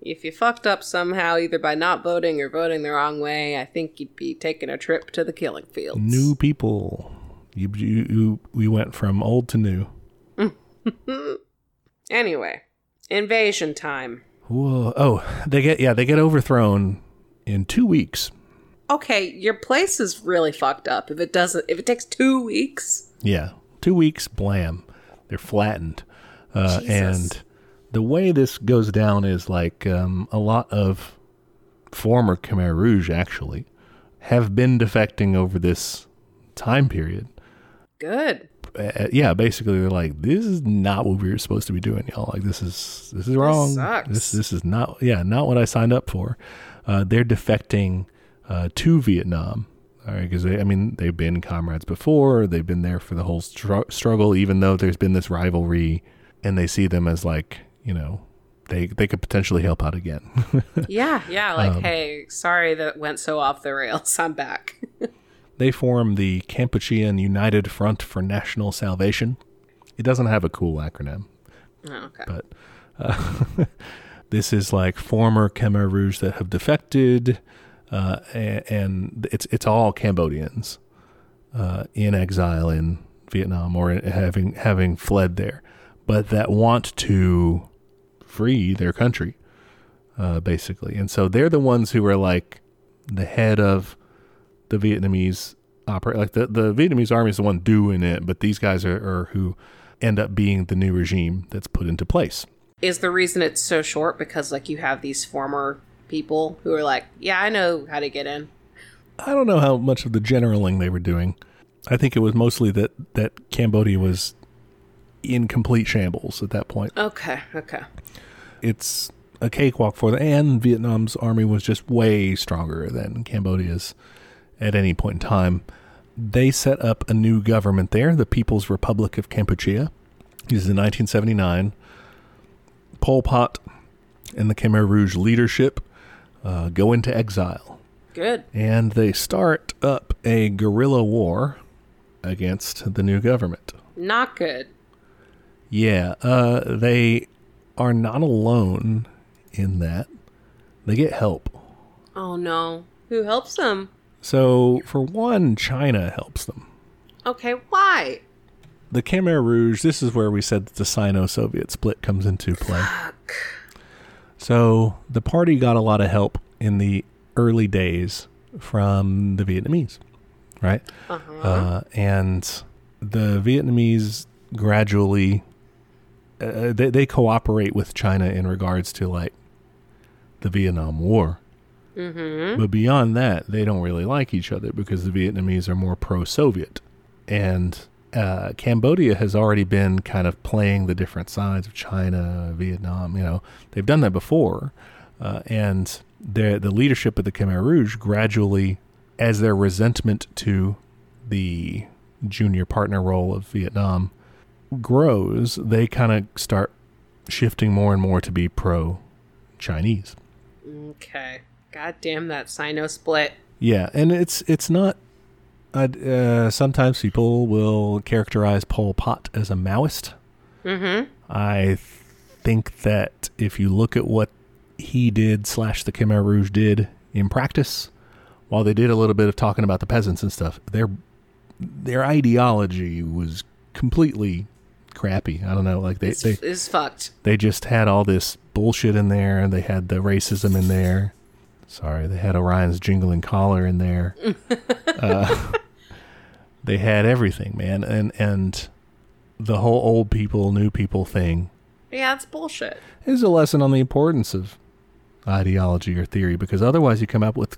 if you fucked up somehow, either by not voting or voting the wrong way, I think you'd be taking a trip to the killing fields. New people. You, you, you, we went from old to new. Anyway, invasion time. Whoa. Oh, they get yeah, they get overthrown in 2 weeks. Okay, your place is really fucked up. If it doesn't, if it takes two weeks, Yeah, two weeks, blam, they're flattened. Uh, and the way this goes down is like um, a lot of former Khmer Rouge actually have been defecting over this time period. good. Uh, yeah, basically they're like, this is not what we were supposed to be doing, y'all. Like this is this is wrong. sucks. This this is not yeah not what I signed up for. Uh, they're defecting uh, to Vietnam. All right, because I mean they've been comrades before. They've been there for the whole str- struggle, even though there's been this rivalry, and they see them as like you know they they could potentially help out again. Yeah, yeah. Like, Um, hey, sorry that went so off the rails. I'm back. They form the Kampuchean United Front for National Salvation. It doesn't have a cool acronym. Oh, okay. but uh, this is like former Khmer Rouge that have defected, uh, and, and it's it's all Cambodians uh, in exile in Vietnam or having having fled there, but that want to free their country, uh, basically. And so they're the ones who are like the head of the Vietnamese operate. Like the the Vietnamese army is the one doing it, but these guys are, are who end up being the new regime that's put into place. Is the reason it's so short because like you have these former people who are like, yeah, I know how to get in. I don't know how much of the generaling they were doing. I think it was mostly that that Cambodia was in complete shambles at that point. Okay, okay. It's a cakewalk for them, and Vietnam's army was just way stronger than Cambodia's at any point in time. They set up a new government there, the People's Republic of Kampuchea. This is in 1979. Pol Pot and the Khmer Rouge leadership uh, go into exile Good. and they start up a guerrilla war against the new government. Not good. Yeah, uh, they are not alone in that. They get help. Oh no. Who helps them? So, for one, China helps them. Okay, why? The Khmer Rouge, this is where we said that the Sino Soviet split comes into play. Fuck. So, the party got a lot of help in the early days from the Vietnamese, right? Uh-huh. Uh, and the Vietnamese gradually uh, they, they cooperate with China in regards to like the Vietnam War. Mm-hmm. But beyond that, they don't really like each other because the Vietnamese are more pro-Soviet, and uh, Cambodia has already been kind of playing the different sides of China, Vietnam. You know, they've done that before, uh, and the the leadership of the Khmer Rouge gradually, as their resentment to the junior partner role of Vietnam grows, they kind of start shifting more and more to be pro-Chinese. Okay. God damn that Sino split. Yeah, and it's it's not. I'd, uh, sometimes people will characterize Pol Pot as a Maoist. Mm-hmm. I think that if you look at what he did slash the Khmer Rouge did in practice, while they did a little bit of talking about the peasants and stuff, their their ideology was completely crappy. I don't know, like they It's, they it's fucked. they just had all this bullshit in there and they had the racism in there sorry they had orion's jingling collar in there uh, they had everything man and and the whole old people new people thing Yeah, it's bullshit. is a lesson on the importance of ideology or theory because otherwise you come up with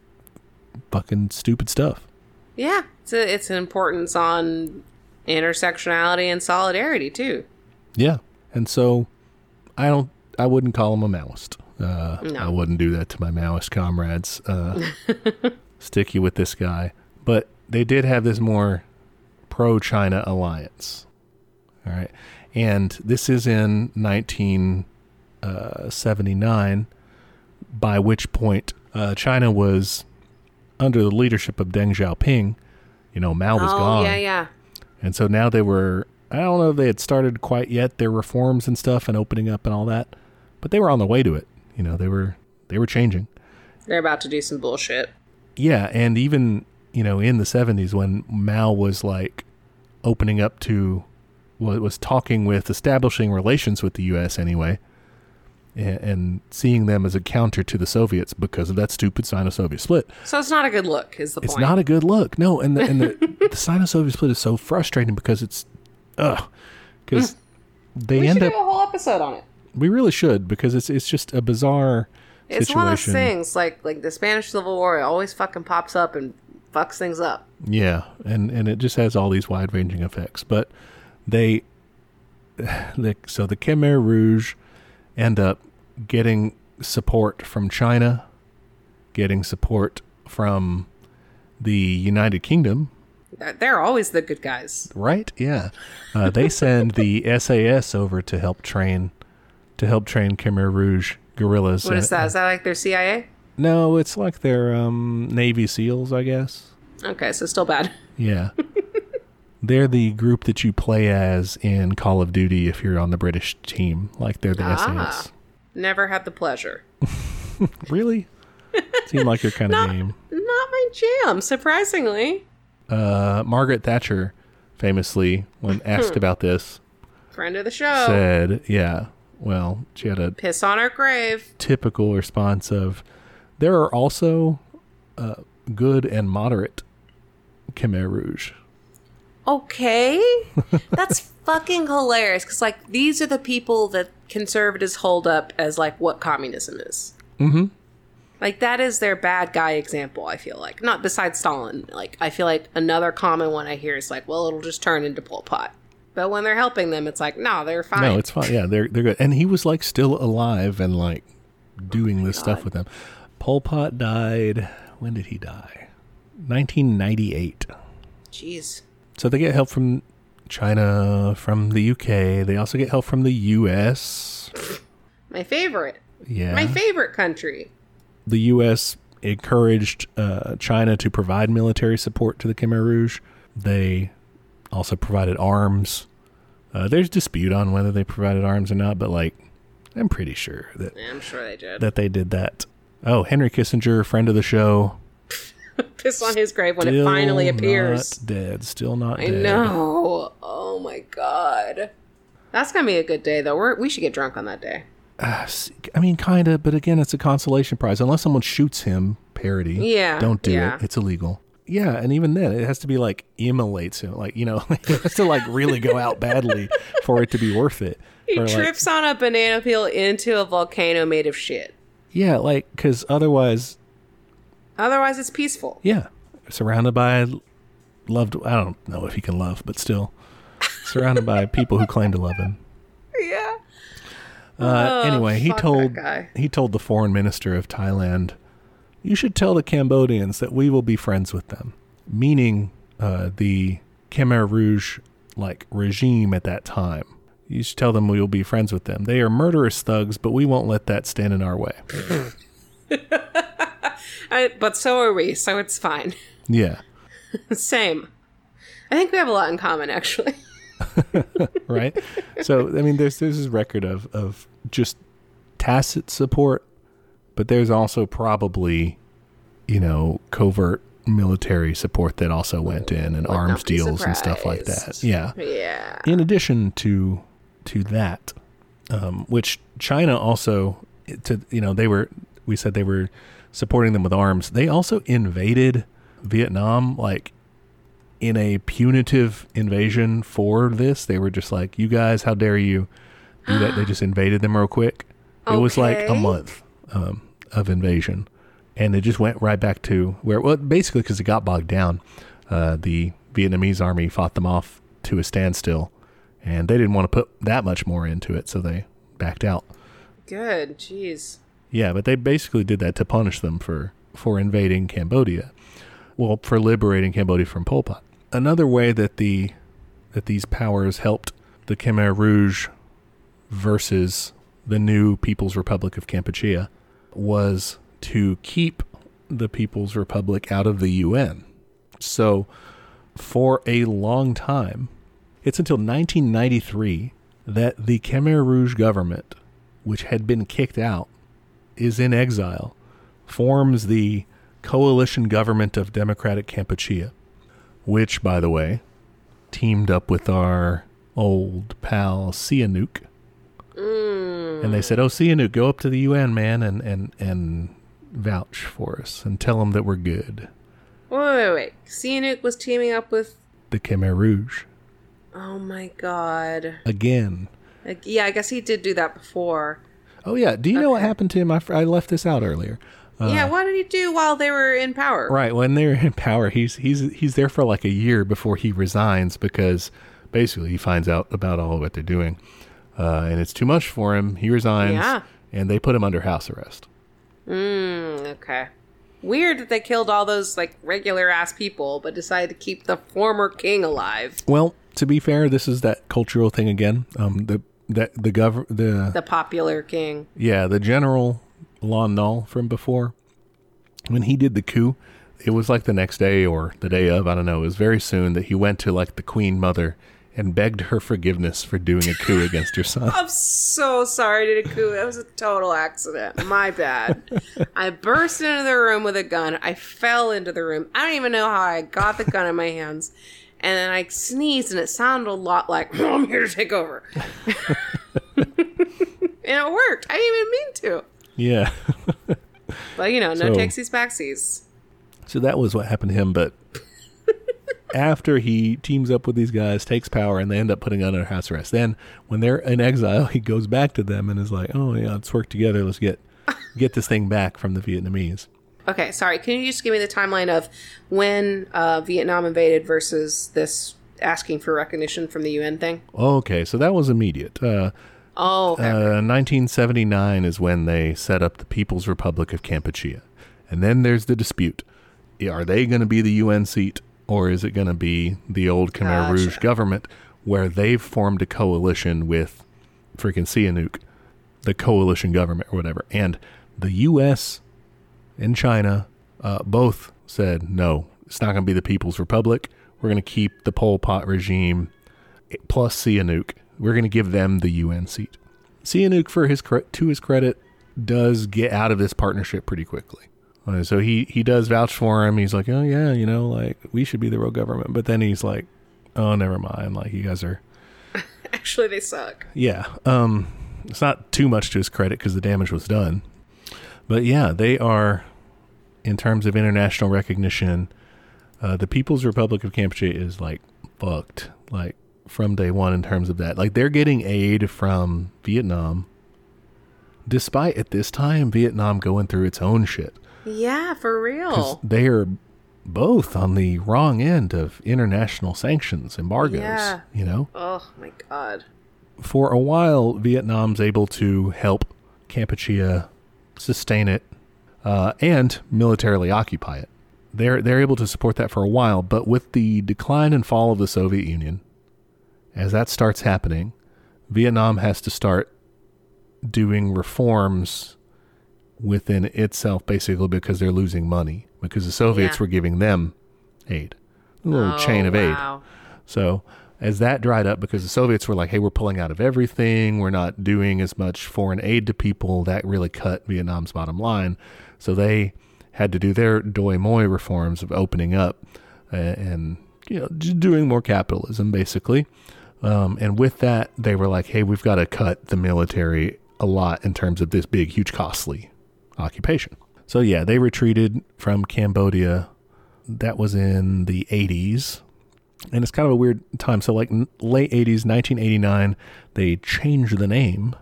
fucking stupid stuff Yeah, it's a, it's an importance on intersectionality and solidarity too. yeah and so i don't i wouldn't call him a maoist uh, No. i wouldn't do that to my maoist comrades uh, sticky with this guy but they did have this more pro-china alliance all right and this is in 1979 by which point uh, china was under the leadership of deng xiaoping you know mao was oh gone yeah, yeah. and so now they were, I don't know if they had started quite yet their reforms and stuff and opening up and all that, but they were on the way to it. You know, they were they were changing. They're about to do some bullshit. Yeah, and even, you know, in the 70s when Mao was like opening up to what was talking with establishing relations with the US anyway and, and seeing them as a counter to the Soviets because of that stupid Sino-Soviet split. So it's not a good look, is the It's point. not a good look. No, and the and the, the Sino-Soviet split is so frustrating because it's, ugh, because hmm. they we end should up. do a whole episode on it. We really should because it's it's just a bizarre It's situation. one of those things like like the Spanish Civil War. It always fucking pops up and fucks things up. Yeah, and and it just has all these wide-ranging effects. But they, the, so the Khmer Rouge end up getting support from China, getting support from the United Kingdom, They're- They're always the good guys. right? Yeah, uh, they send the SAS over to help train, to help train Khmer Rouge guerrillas. What is that? Is that like their CIA? No, it's like their um, Navy SEALs, I guess. Okay, so still bad. Yeah. they're the group that you play as in Call of Duty if you're on the British team. Like they're the Ah. SAS. Never had the pleasure. Really? Seem like your kind of game. Not my jam, surprisingly. Uh, Margaret Thatcher famously, when asked about this, Friend of the show. said, yeah, well, she had a Piss on her grave. typical response of, there are also uh, good and moderate Khmer Rouge. Okay. That's fucking hilarious. Because, like, these are the people that conservatives hold up as, like, what communism is. Mm-hmm. Like, that is their bad guy example, I feel like. Not besides Stalin. Like, I feel like another common one I hear is, like, well, it'll just turn into Pol Pot. But when they're helping them, it's like, no, they're fine. No, it's fine. Yeah, they're they're good. And he was like still alive and like doing this stuff with them. Pol Pot died. When did he die? 1998. Jeez. So they get help from China, from the UK. They also get help from the US. My favorite. Yeah. My favorite country. the U.S. encouraged uh, China to provide military support to the Khmer Rouge. They also provided arms. Uh, there's dispute on whether they provided arms or not, but like, I'm pretty sure that I'm sure they did. that they did that. Oh, Henry Kissinger, friend of the show. Piss on his grave when it finally appears. Not dead. Still not I dead. know. Oh my god. That's gonna be a good day though. We're, we should get drunk on that day. See, I mean, kind of, but again, it's a consolation prize. Unless someone shoots him, parody. Yeah, Don't do yeah. it. It's illegal. Yeah, and even then, it has to be like immolates him. Like, you know, it has to like really go out badly for it to be worth it. He Or, like, trips on a banana peel into a volcano made of shit. yeah, like, because otherwise, Otherwise, it's peaceful. yeah, surrounded by loved. I don't know if he can love, but still, surrounded by people who claim to love him. Yeah. Uh, Oh, anyway, he told he told the foreign minister of Thailand, "You should tell the Cambodians that we will be friends with them," meaning uh, the Khmer Rouge like regime at that time. You should tell them we will be friends with them. They are murderous thugs, but we won't let that stand in our way. I, but so are we, so it's fine. Yeah, Same. I think we have a lot in common, actually. right. so I mean, there's there's this record of of just tacit support, but there's also probably, you know, covert military support that also went in and Would arms deals and stuff like that. Yeah. Yeah. In addition to to that, um, which China also to you know they were we said they were supporting them with arms. They also invaded Vietnam like in a punitive invasion for this. They were just like, "You guys, how dare you do that?" they just invaded them real quick. It was like a month um, of invasion, and it just went right back to where. Well, basically, because it got bogged down, uh, the Vietnamese army fought them off to a standstill, and they didn't want to put that much more into it, so they backed out. Good. Jeez. Yeah, but they basically did that to punish them for for invading Cambodia. Well, for liberating Cambodia from Pol Pot. Another way that the that these powers helped the Khmer Rouge versus the new People's Republic of Kampuchea was to keep the People's Republic out of the UN. So, for a long time, it's until 1993 that the Khmer Rouge government, which had been kicked out, is in exile, forms the coalition government of Democratic Kampuchea, which, by the way, teamed up with our old pal Sihanouk. Mm. And they said, "Oh, Sihanouk, go up to the UN, man, and and and vouch for us and tell them that we're good." Wait, wait, wait. Sihanouk was teaming up with. The Khmer Rouge Oh my god. again. Like, yeah, I guess he did do that before. Oh yeah, do you know what happened to him? I, I left this out earlier. Uh, yeah, what did he do while they were in power? Right when they're in power, he's he's he's there for like a year before he resigns because basically he finds out about all what they're doing, uh, and it's too much for him. He resigns, Yeah. and they put him under house arrest. Mm, okay. Weird that they killed all those like regular ass people, but decided to keep the former king alive. Well, to be fair, this is that cultural thing again. Um, the that the gov the The popular king. yeah the general Lon Nol from before when he did the coup. It was like the next day or the day of, I don't know. It was very soon that he went to like the queen mother and begged her forgiveness for doing a coup against her son. I'm so sorry, did a coup. That was a total accident. My bad. I burst into the room with a gun. I fell into the room. I don't even know how I got the gun in my hands. And then I sneezed, and it sounded a lot like, I'm here to take over. and it worked. I didn't even mean to. Yeah. But, you know, no So- takesies backsies. So that was what happened to him. But after he teams up with these guys, takes power, and they end up putting on under house arrest, then when they're in exile, he goes back to them and is like, "Oh yeah, let's work together. Let's get get this thing back from the Vietnamese." Okay, sorry. Can you just give me the timeline of when uh, Vietnam invaded versus this asking for recognition from the UN thing? Okay, so that was immediate. Uh, Oh, okay. uh, 1979 is when they set up the People's Republic of Kampuchea, and then there's the dispute: Are they going to be the UN seat, or is it going to be the old Khmer Gotcha. Rouge government, where they've formed a coalition with freaking Sihanouk, the coalition government or whatever, and the U.S. and China uh, both said no, it's not going to be the People's Republic. We're going to keep the Pol Pot regime plus Sihanouk. We're going to give them the UN seat. Sihanouk, for his to his credit, does get out of this partnership pretty quickly. Uh, so he he does vouch for him. He's like, oh yeah, you know, like we should be the real government. But then he's like, oh, never mind. Like you guys are, Actually, they suck. yeah. Um, it's not too much to his credit because the damage was done. But yeah, they are, in terms of international recognition, uh, the People's Republic of Kampuchea is like fucked, like from day one in terms of that. Like they're getting aid from Vietnam, despite at this time Vietnam going through its own shit. Yeah, for real. they are both on the wrong end of international sanctions, embargoes. Yeah. You know, Oh my god. for a while, Vietnam's able to help Kampuchea sustain it uh, and militarily occupy it. They're they're able to support that for a while, but with the decline and fall of the Soviet Union, as that starts happening, Vietnam has to start doing reforms within itself, basically because they're losing money because the Soviets Yeah. were giving them aid, a little Oh, chain of aid. So as that dried up, because the Soviets were like, "Hey, we're pulling out of everything. We're not doing as much foreign aid to people," that really cut Vietnam's bottom line. So they had to do their doi moi reforms of opening up and you know doing more capitalism, basically. Um, and with that, they were like, "Hey, we've got to cut the military a lot in terms of this big, huge, costly occupation." So yeah, they retreated from Cambodia. That was in the 80s and it's kind of a weird time. So, like n- late '80s, 1989, they changed the name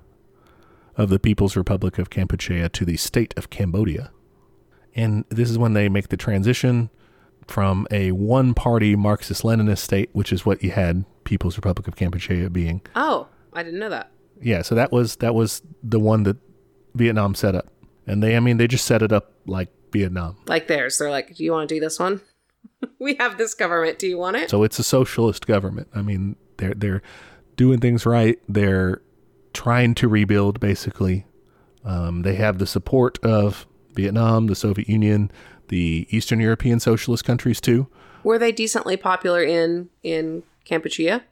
of the People's Republic of Kampuchea to the State of Cambodia, and this is when they make the transition from a one-party Marxist-Leninist state, which is what you had People's Republic of Kampuchea being. Oh, I didn't know that. Yeah, so that was that was the one that Vietnam set up, and they, I mean, they just set it up like Vietnam. Like theirs. They're like, do you want to do this one? we have this government. Do you want it? So it's a socialist government. I mean, they're they're doing things right. They're trying to rebuild. Basically, um, they have the support of Vietnam, the Soviet Union, the Eastern European socialist countries too. Were they decently popular in in Kampuchea,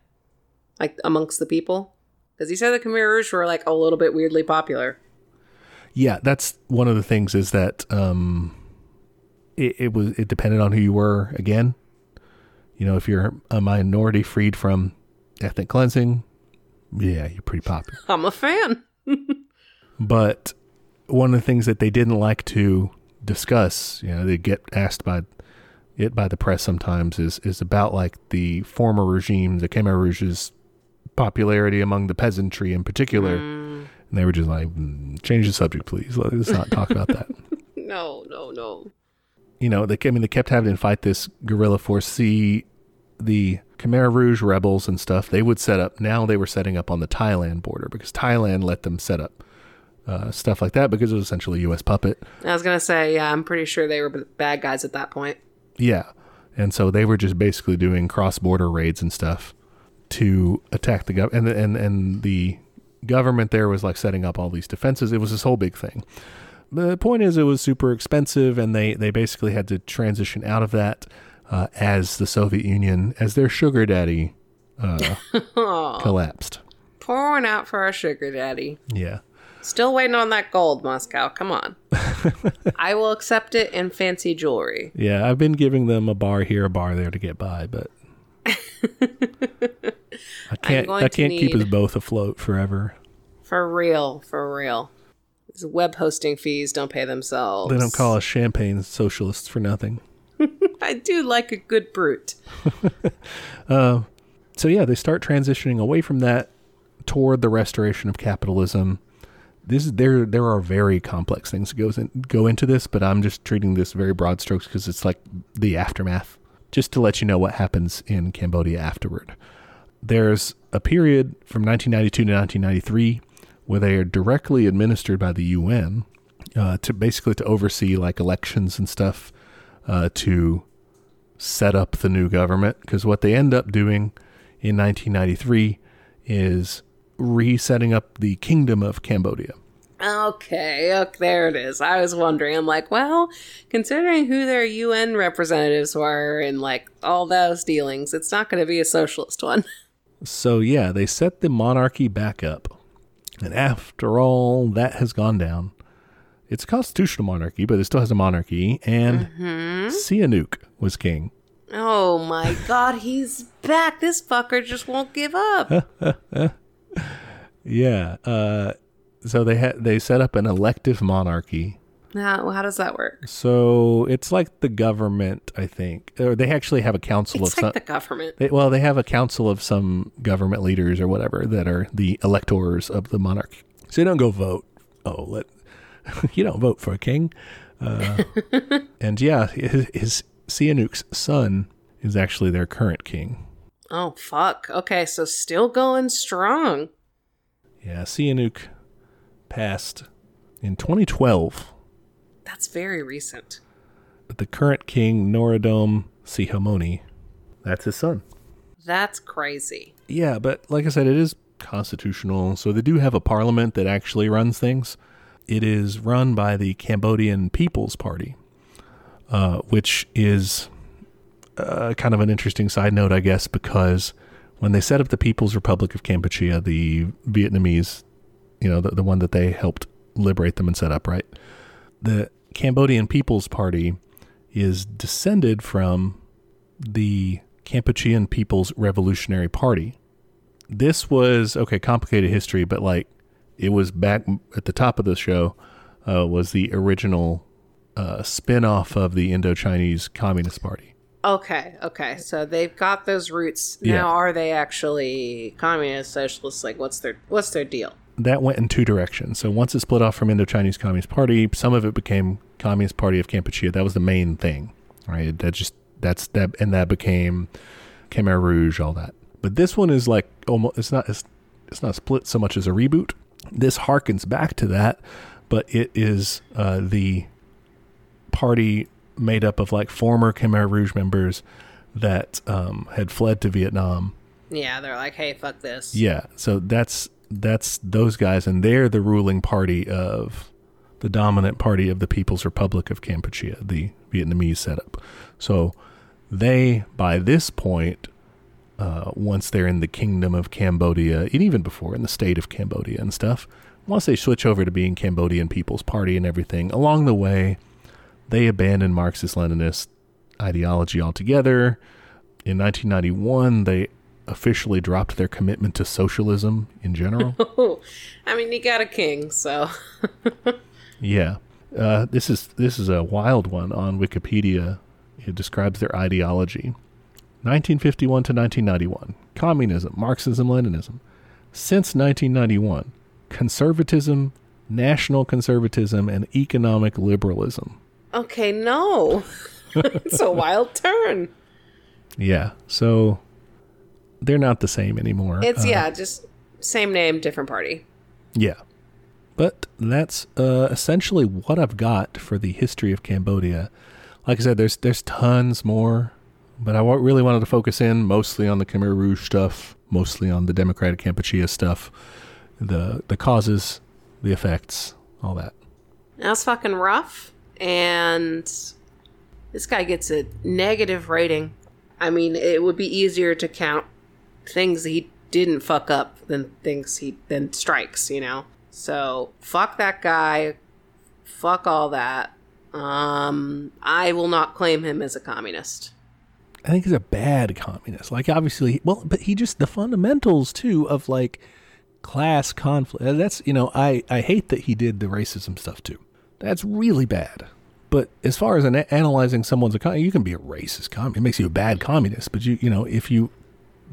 like amongst the people? Because he said the Khmer Rouge were like a little bit weirdly popular. Yeah, that's one of the things is that um, it, it was it depended on who you were. Again, you know, if you're a minority freed from ethnic cleansing, yeah, you're pretty popular. I'm a fan. But one of the things that they didn't like to discuss, you know, they get asked by it by the press sometimes is is about like the former regime, the Khmer Rouge's popularity among the peasantry in particular. And they were just like, "Mm, change the subject, please. Let's not talk about that. No, no, no. You know, they I mean they kept having to fight this guerrilla force. See the Khmer Rouge rebels and stuff. They would set up. Now they were setting up on the Thailand border because Thailand let them set up uh, stuff like that because it was essentially a U.S. puppet. I was gonna say, yeah, I'm pretty sure they were bad guys at that point. Yeah. And so they were just basically doing cross border raids and stuff to attack the government. And, and, and the government there was like setting up all these defenses. It was this whole big thing. The point is, it was super expensive, and they, they basically had to transition out of that uh, as the Soviet Union, as their sugar daddy uh, collapsed. Pouring out for our sugar daddy. Yeah. Still waiting on that gold, Moscow. Come on. I will accept it in fancy jewelry. Yeah. I've been giving them a bar here, a bar there to get by, but. I can't. I can't keep us both afloat forever. For real, for real. These web hosting fees don't pay themselves. They don't call us champagne socialists for nothing. I do like a good brute. Uh, so yeah, they start transitioning away from that toward the restoration of capitalism. This is there. There are very complex things that goes in, go into this, but I'm just treating this very broad strokes because it's like the aftermath. Just to let you know what happens in Cambodia afterward. There's a period from 1992 to 1993 where they are directly administered by the UN uh, to basically to oversee like elections and stuff uh, to set up the new government because what they end up doing in 1993 is resetting up the kingdom of Cambodia. Okay, okay, there it is. I was wondering. I'm like, well, considering who their UN representatives were and like all those dealings, it's not going to be a socialist one. So yeah, they set the monarchy back up. And after all that has gone down, It's a constitutional monarchy, but it still has a monarchy. And Sihanouk was king. Oh my god, he's back. This fucker just won't give up. Yeah. Uh, so they had they set up an elective monarchy. Now, how does that work? So it's like the government, I think, or they actually have a council It's of like some. the government. They, well, they have a council of some government leaders or whatever that are the electors of the monarchy. So you don't go vote. Oh, let you don't vote for a king. Uh, and yeah, his, his Sihanouk's son is actually their current king. Oh fuck. Okay, so still going strong. Yeah, Sihanouk passed in 2012. That's very recent. But the current king, Norodom Sihamoni, that's his son. That's crazy. Yeah, but like I said, it is constitutional. So they do have a parliament that actually runs things. It is run by the Cambodian People's Party, uh, which is uh, kind of an interesting side note, I guess, because when they set up the People's Republic of Kampuchea, the Vietnamese, you know, the, the one that they helped liberate them and set up, right? The Cambodian People's Party is descended from the Kampuchean People's Revolutionary Party. This was okay, complicated history, but like it was back at the top of the show uh, was the original uh, spin-off of the Indo-Chinese Communist Party. Okay, okay. So they've got those roots. Now Yeah. are they actually communist socialists? Like what's their what's their deal? That went in two directions. So once it split off from Indo-Chinese Communist Party, some of it became Communist Party of Kampuchea. That was the main thing, right? That just that's that, and that became Khmer Rouge, all that. But this one is like almost it's not it's, it's not split so much as a reboot. This harkens back to that, but it is uh, the party made up of like former Khmer Rouge members that um, had fled to Vietnam Yeah, they're like, hey, fuck this. yeah, so that's that's those guys, and they're the ruling party of the dominant party of the People's Republic of Kampuchea, the Vietnamese setup. So they, by this point, uh, once they're in the Kingdom of Cambodia, and even before in the state of Cambodia and stuff, once they switch over to being Cambodian People's Party and everything, along the way, they abandon Marxist Leninist ideology altogether. In 1991, they officially dropped their commitment to socialism in general. I mean, you got a king, so yeah. Uh, this is this is a wild one on Wikipedia. It describes their ideology. 1951 to 1991. Communism, Marxism, Leninism. Since 1991, conservatism, national conservatism, and economic liberalism. okay, no, it's a wild turn. Yeah. So they're not the same anymore. It's Uh, yeah, just same name, different party. Yeah. But that's uh, essentially what I've got for the history of Cambodia. Like I said, there's there's tons more, but I really wanted to focus in mostly on the Khmer Rouge stuff, mostly on the Democratic Kampuchea stuff, the the causes, the effects, all that. That's fucking rough. And this guy gets a negative rating. I mean, it would be easier to count things he didn't fuck up than things he then strikes, you know. So fuck that guy. Fuck all that. Um, I will not claim him as a communist. I think he's a bad communist. Like obviously, well, but he just the fundamentals too of like class conflict. uh, That's you know, I I hate that he did the racism stuff too. That's really bad. But as far as an, analyzing someone's economy, you can be a racist communist. It makes you a bad communist. But you you know, if you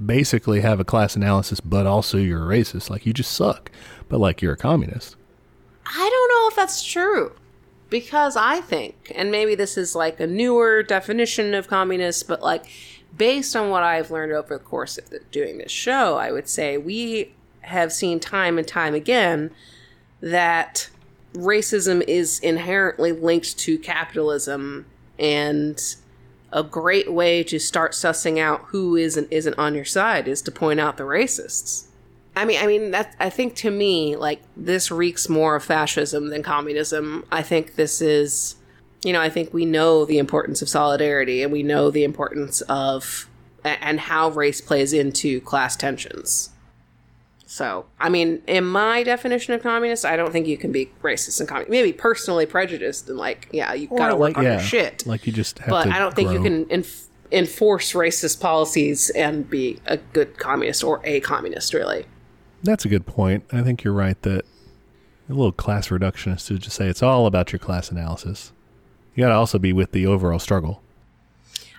basically have a class analysis, but also you're a racist, like you just suck. But like you're a communist. I don't know if that's true. Because I think, and maybe this is like a newer definition of communist, but like based on what I've learned over the course of the, doing this show, I would say we have seen time and time again that racism is inherently linked to capitalism and a great way to start sussing out who is and isn't on your side is to point out the racists. I mean, I mean that. I think to me, like this reeks more of fascism than communism. I think this is, you know, I think we know the importance of solidarity, and we know the importance of and how race plays into class tensions. So, I mean, in my definition of communist, I don't think you can be racist and communist. Maybe personally prejudiced and like, yeah, you got to Or work like on yeah, your shit. like you just have but I don't think you can enf- enforce racist policies and be a good communist or a communist, really. That's a good point. I think you're right that a little class reductionist to just say it's all about your class analysis. You got to also be with the overall struggle.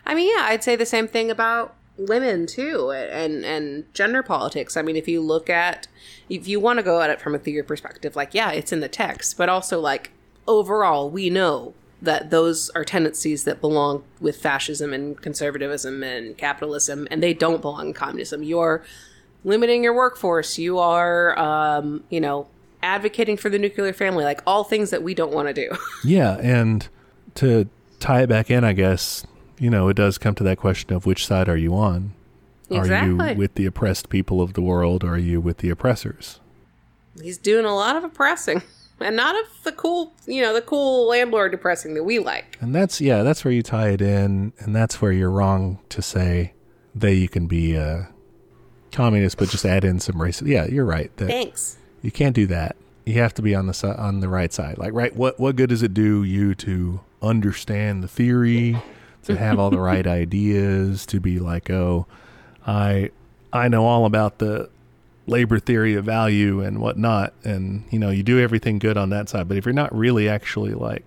I mean, yeah, I'd say the same thing about women too, and and gender politics. I mean, if you look at, if you want to go at it from a theory perspective, like yeah, it's in the text, but also like overall, we know that those are tendencies that belong with fascism and conservatism and capitalism, and they don't belong in communism. You're limiting your workforce. You are, um, you know, advocating for the nuclear family, like all things that we don't want to do. Yeah, and to tie it back in, I guess, you know, it does come to that question of which side are you on? Are you with the oppressed people of the world or are you with the oppressors? He's doing a lot of oppressing. And not of the cool, you know, the cool landlord depressing that we like. And that's yeah, that's where you tie it in, and that's where you're wrong to say that you can be a communist, but just add in some race. Yeah, you're right. That Thanks. you can't do that. You have to be on the si- on the right side. Like, right, what what good does it do you to understand the theory, to have all the right ideas, to be like, oh, I I know all about the labor theory of value and whatnot, and you know, you do everything good on that side. But if you're not really actually like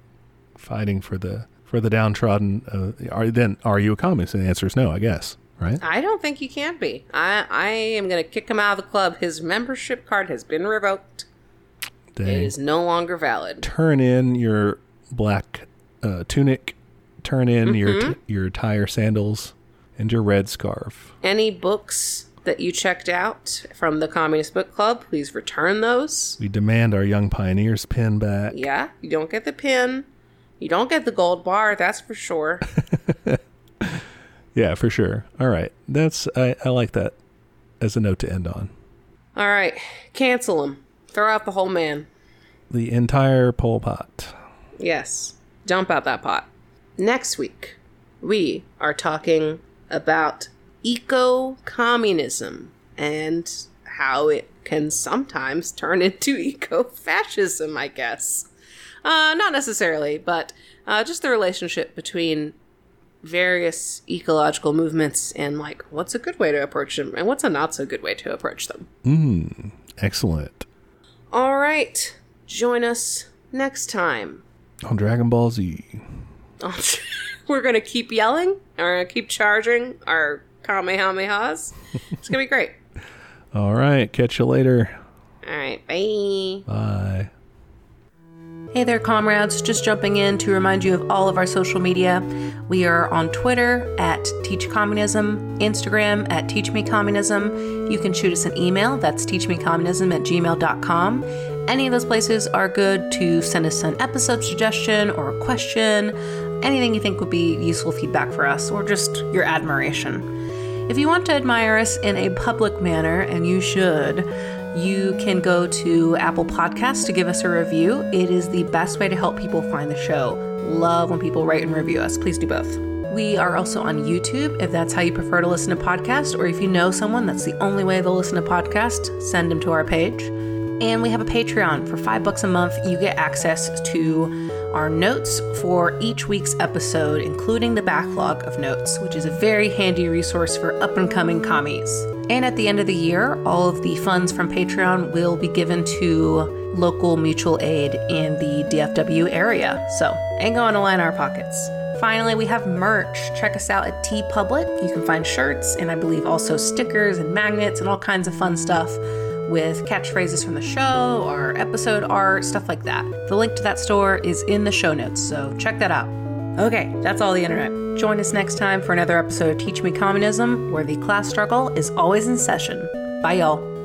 fighting for the for the downtrodden, uh, are then are you a communist? And the answer is no, I guess. Right? I don't think you can be. I I am going to kick him out of the club. His membership card has been revoked. It Dang. is no longer valid. turn in your black uh, tunic, turn in your Mm-hmm. t- your tire sandals, and your red scarf. Any books that you checked out from the Communist Book Club, please return those. We demand our young pioneers pin back. Yeah, you don't get the pin. You don't get the gold bar, that's for sure. Yeah, for sure. All right, that's I, I like that as a note to end on. All right, cancel him. Throw out the whole man. The entire Pol Pot. Yes. Dump out that pot. Next week, we are talking about eco communism and how it can sometimes turn into eco fascism, I guess. Uh, not necessarily, but uh, just the relationship between various ecological movements and, like, what's a good way to approach them and what's a not so good way to approach them. Mm, excellent. All right. Join us next time. On Dragon Ball Z. We're gonna keep yelling. We're gonna keep charging our kamehamehas. It's gonna be great. All right, catch you later. All right, bye. Bye. Hey there, comrades. Just jumping in to remind you of all of our social media. We are on Twitter at Teach Communism, Instagram at Teach Me Communism. You can shoot us an email. That's teachmecommunism at gmail.com. Any of those places are good to send us an episode suggestion or a question, anything you think would be useful feedback for us, or just your admiration. If you want to admire us in a public manner, and you should, you can go to Apple Podcasts to give us a review. It is the best way to help people find the show. Love when people write and review us. Please do both. We are also on YouTube if that's how you prefer to listen to podcasts, or if you know someone that's the only way they'll listen to podcasts, send them to our page. And we have a Patreon. For five bucks a month, you get access to our notes for each week's episode, including the backlog of notes, which is a very handy resource for up and coming commies. And at the end of the year, all of the funds from Patreon will be given to local mutual aid in the DFW area. So, ain't going to line our pockets. Finally, we have merch. Check us out at TeePublic. You can find shirts and I believe also stickers and magnets and all kinds of fun stuff with catchphrases from the show or episode art, stuff like that. The link to that store is in the show notes, so check that out. Okay, that's all the internet. Join us next time for another episode of Teach Me Communism, where the class struggle is always in session. Bye, y'all.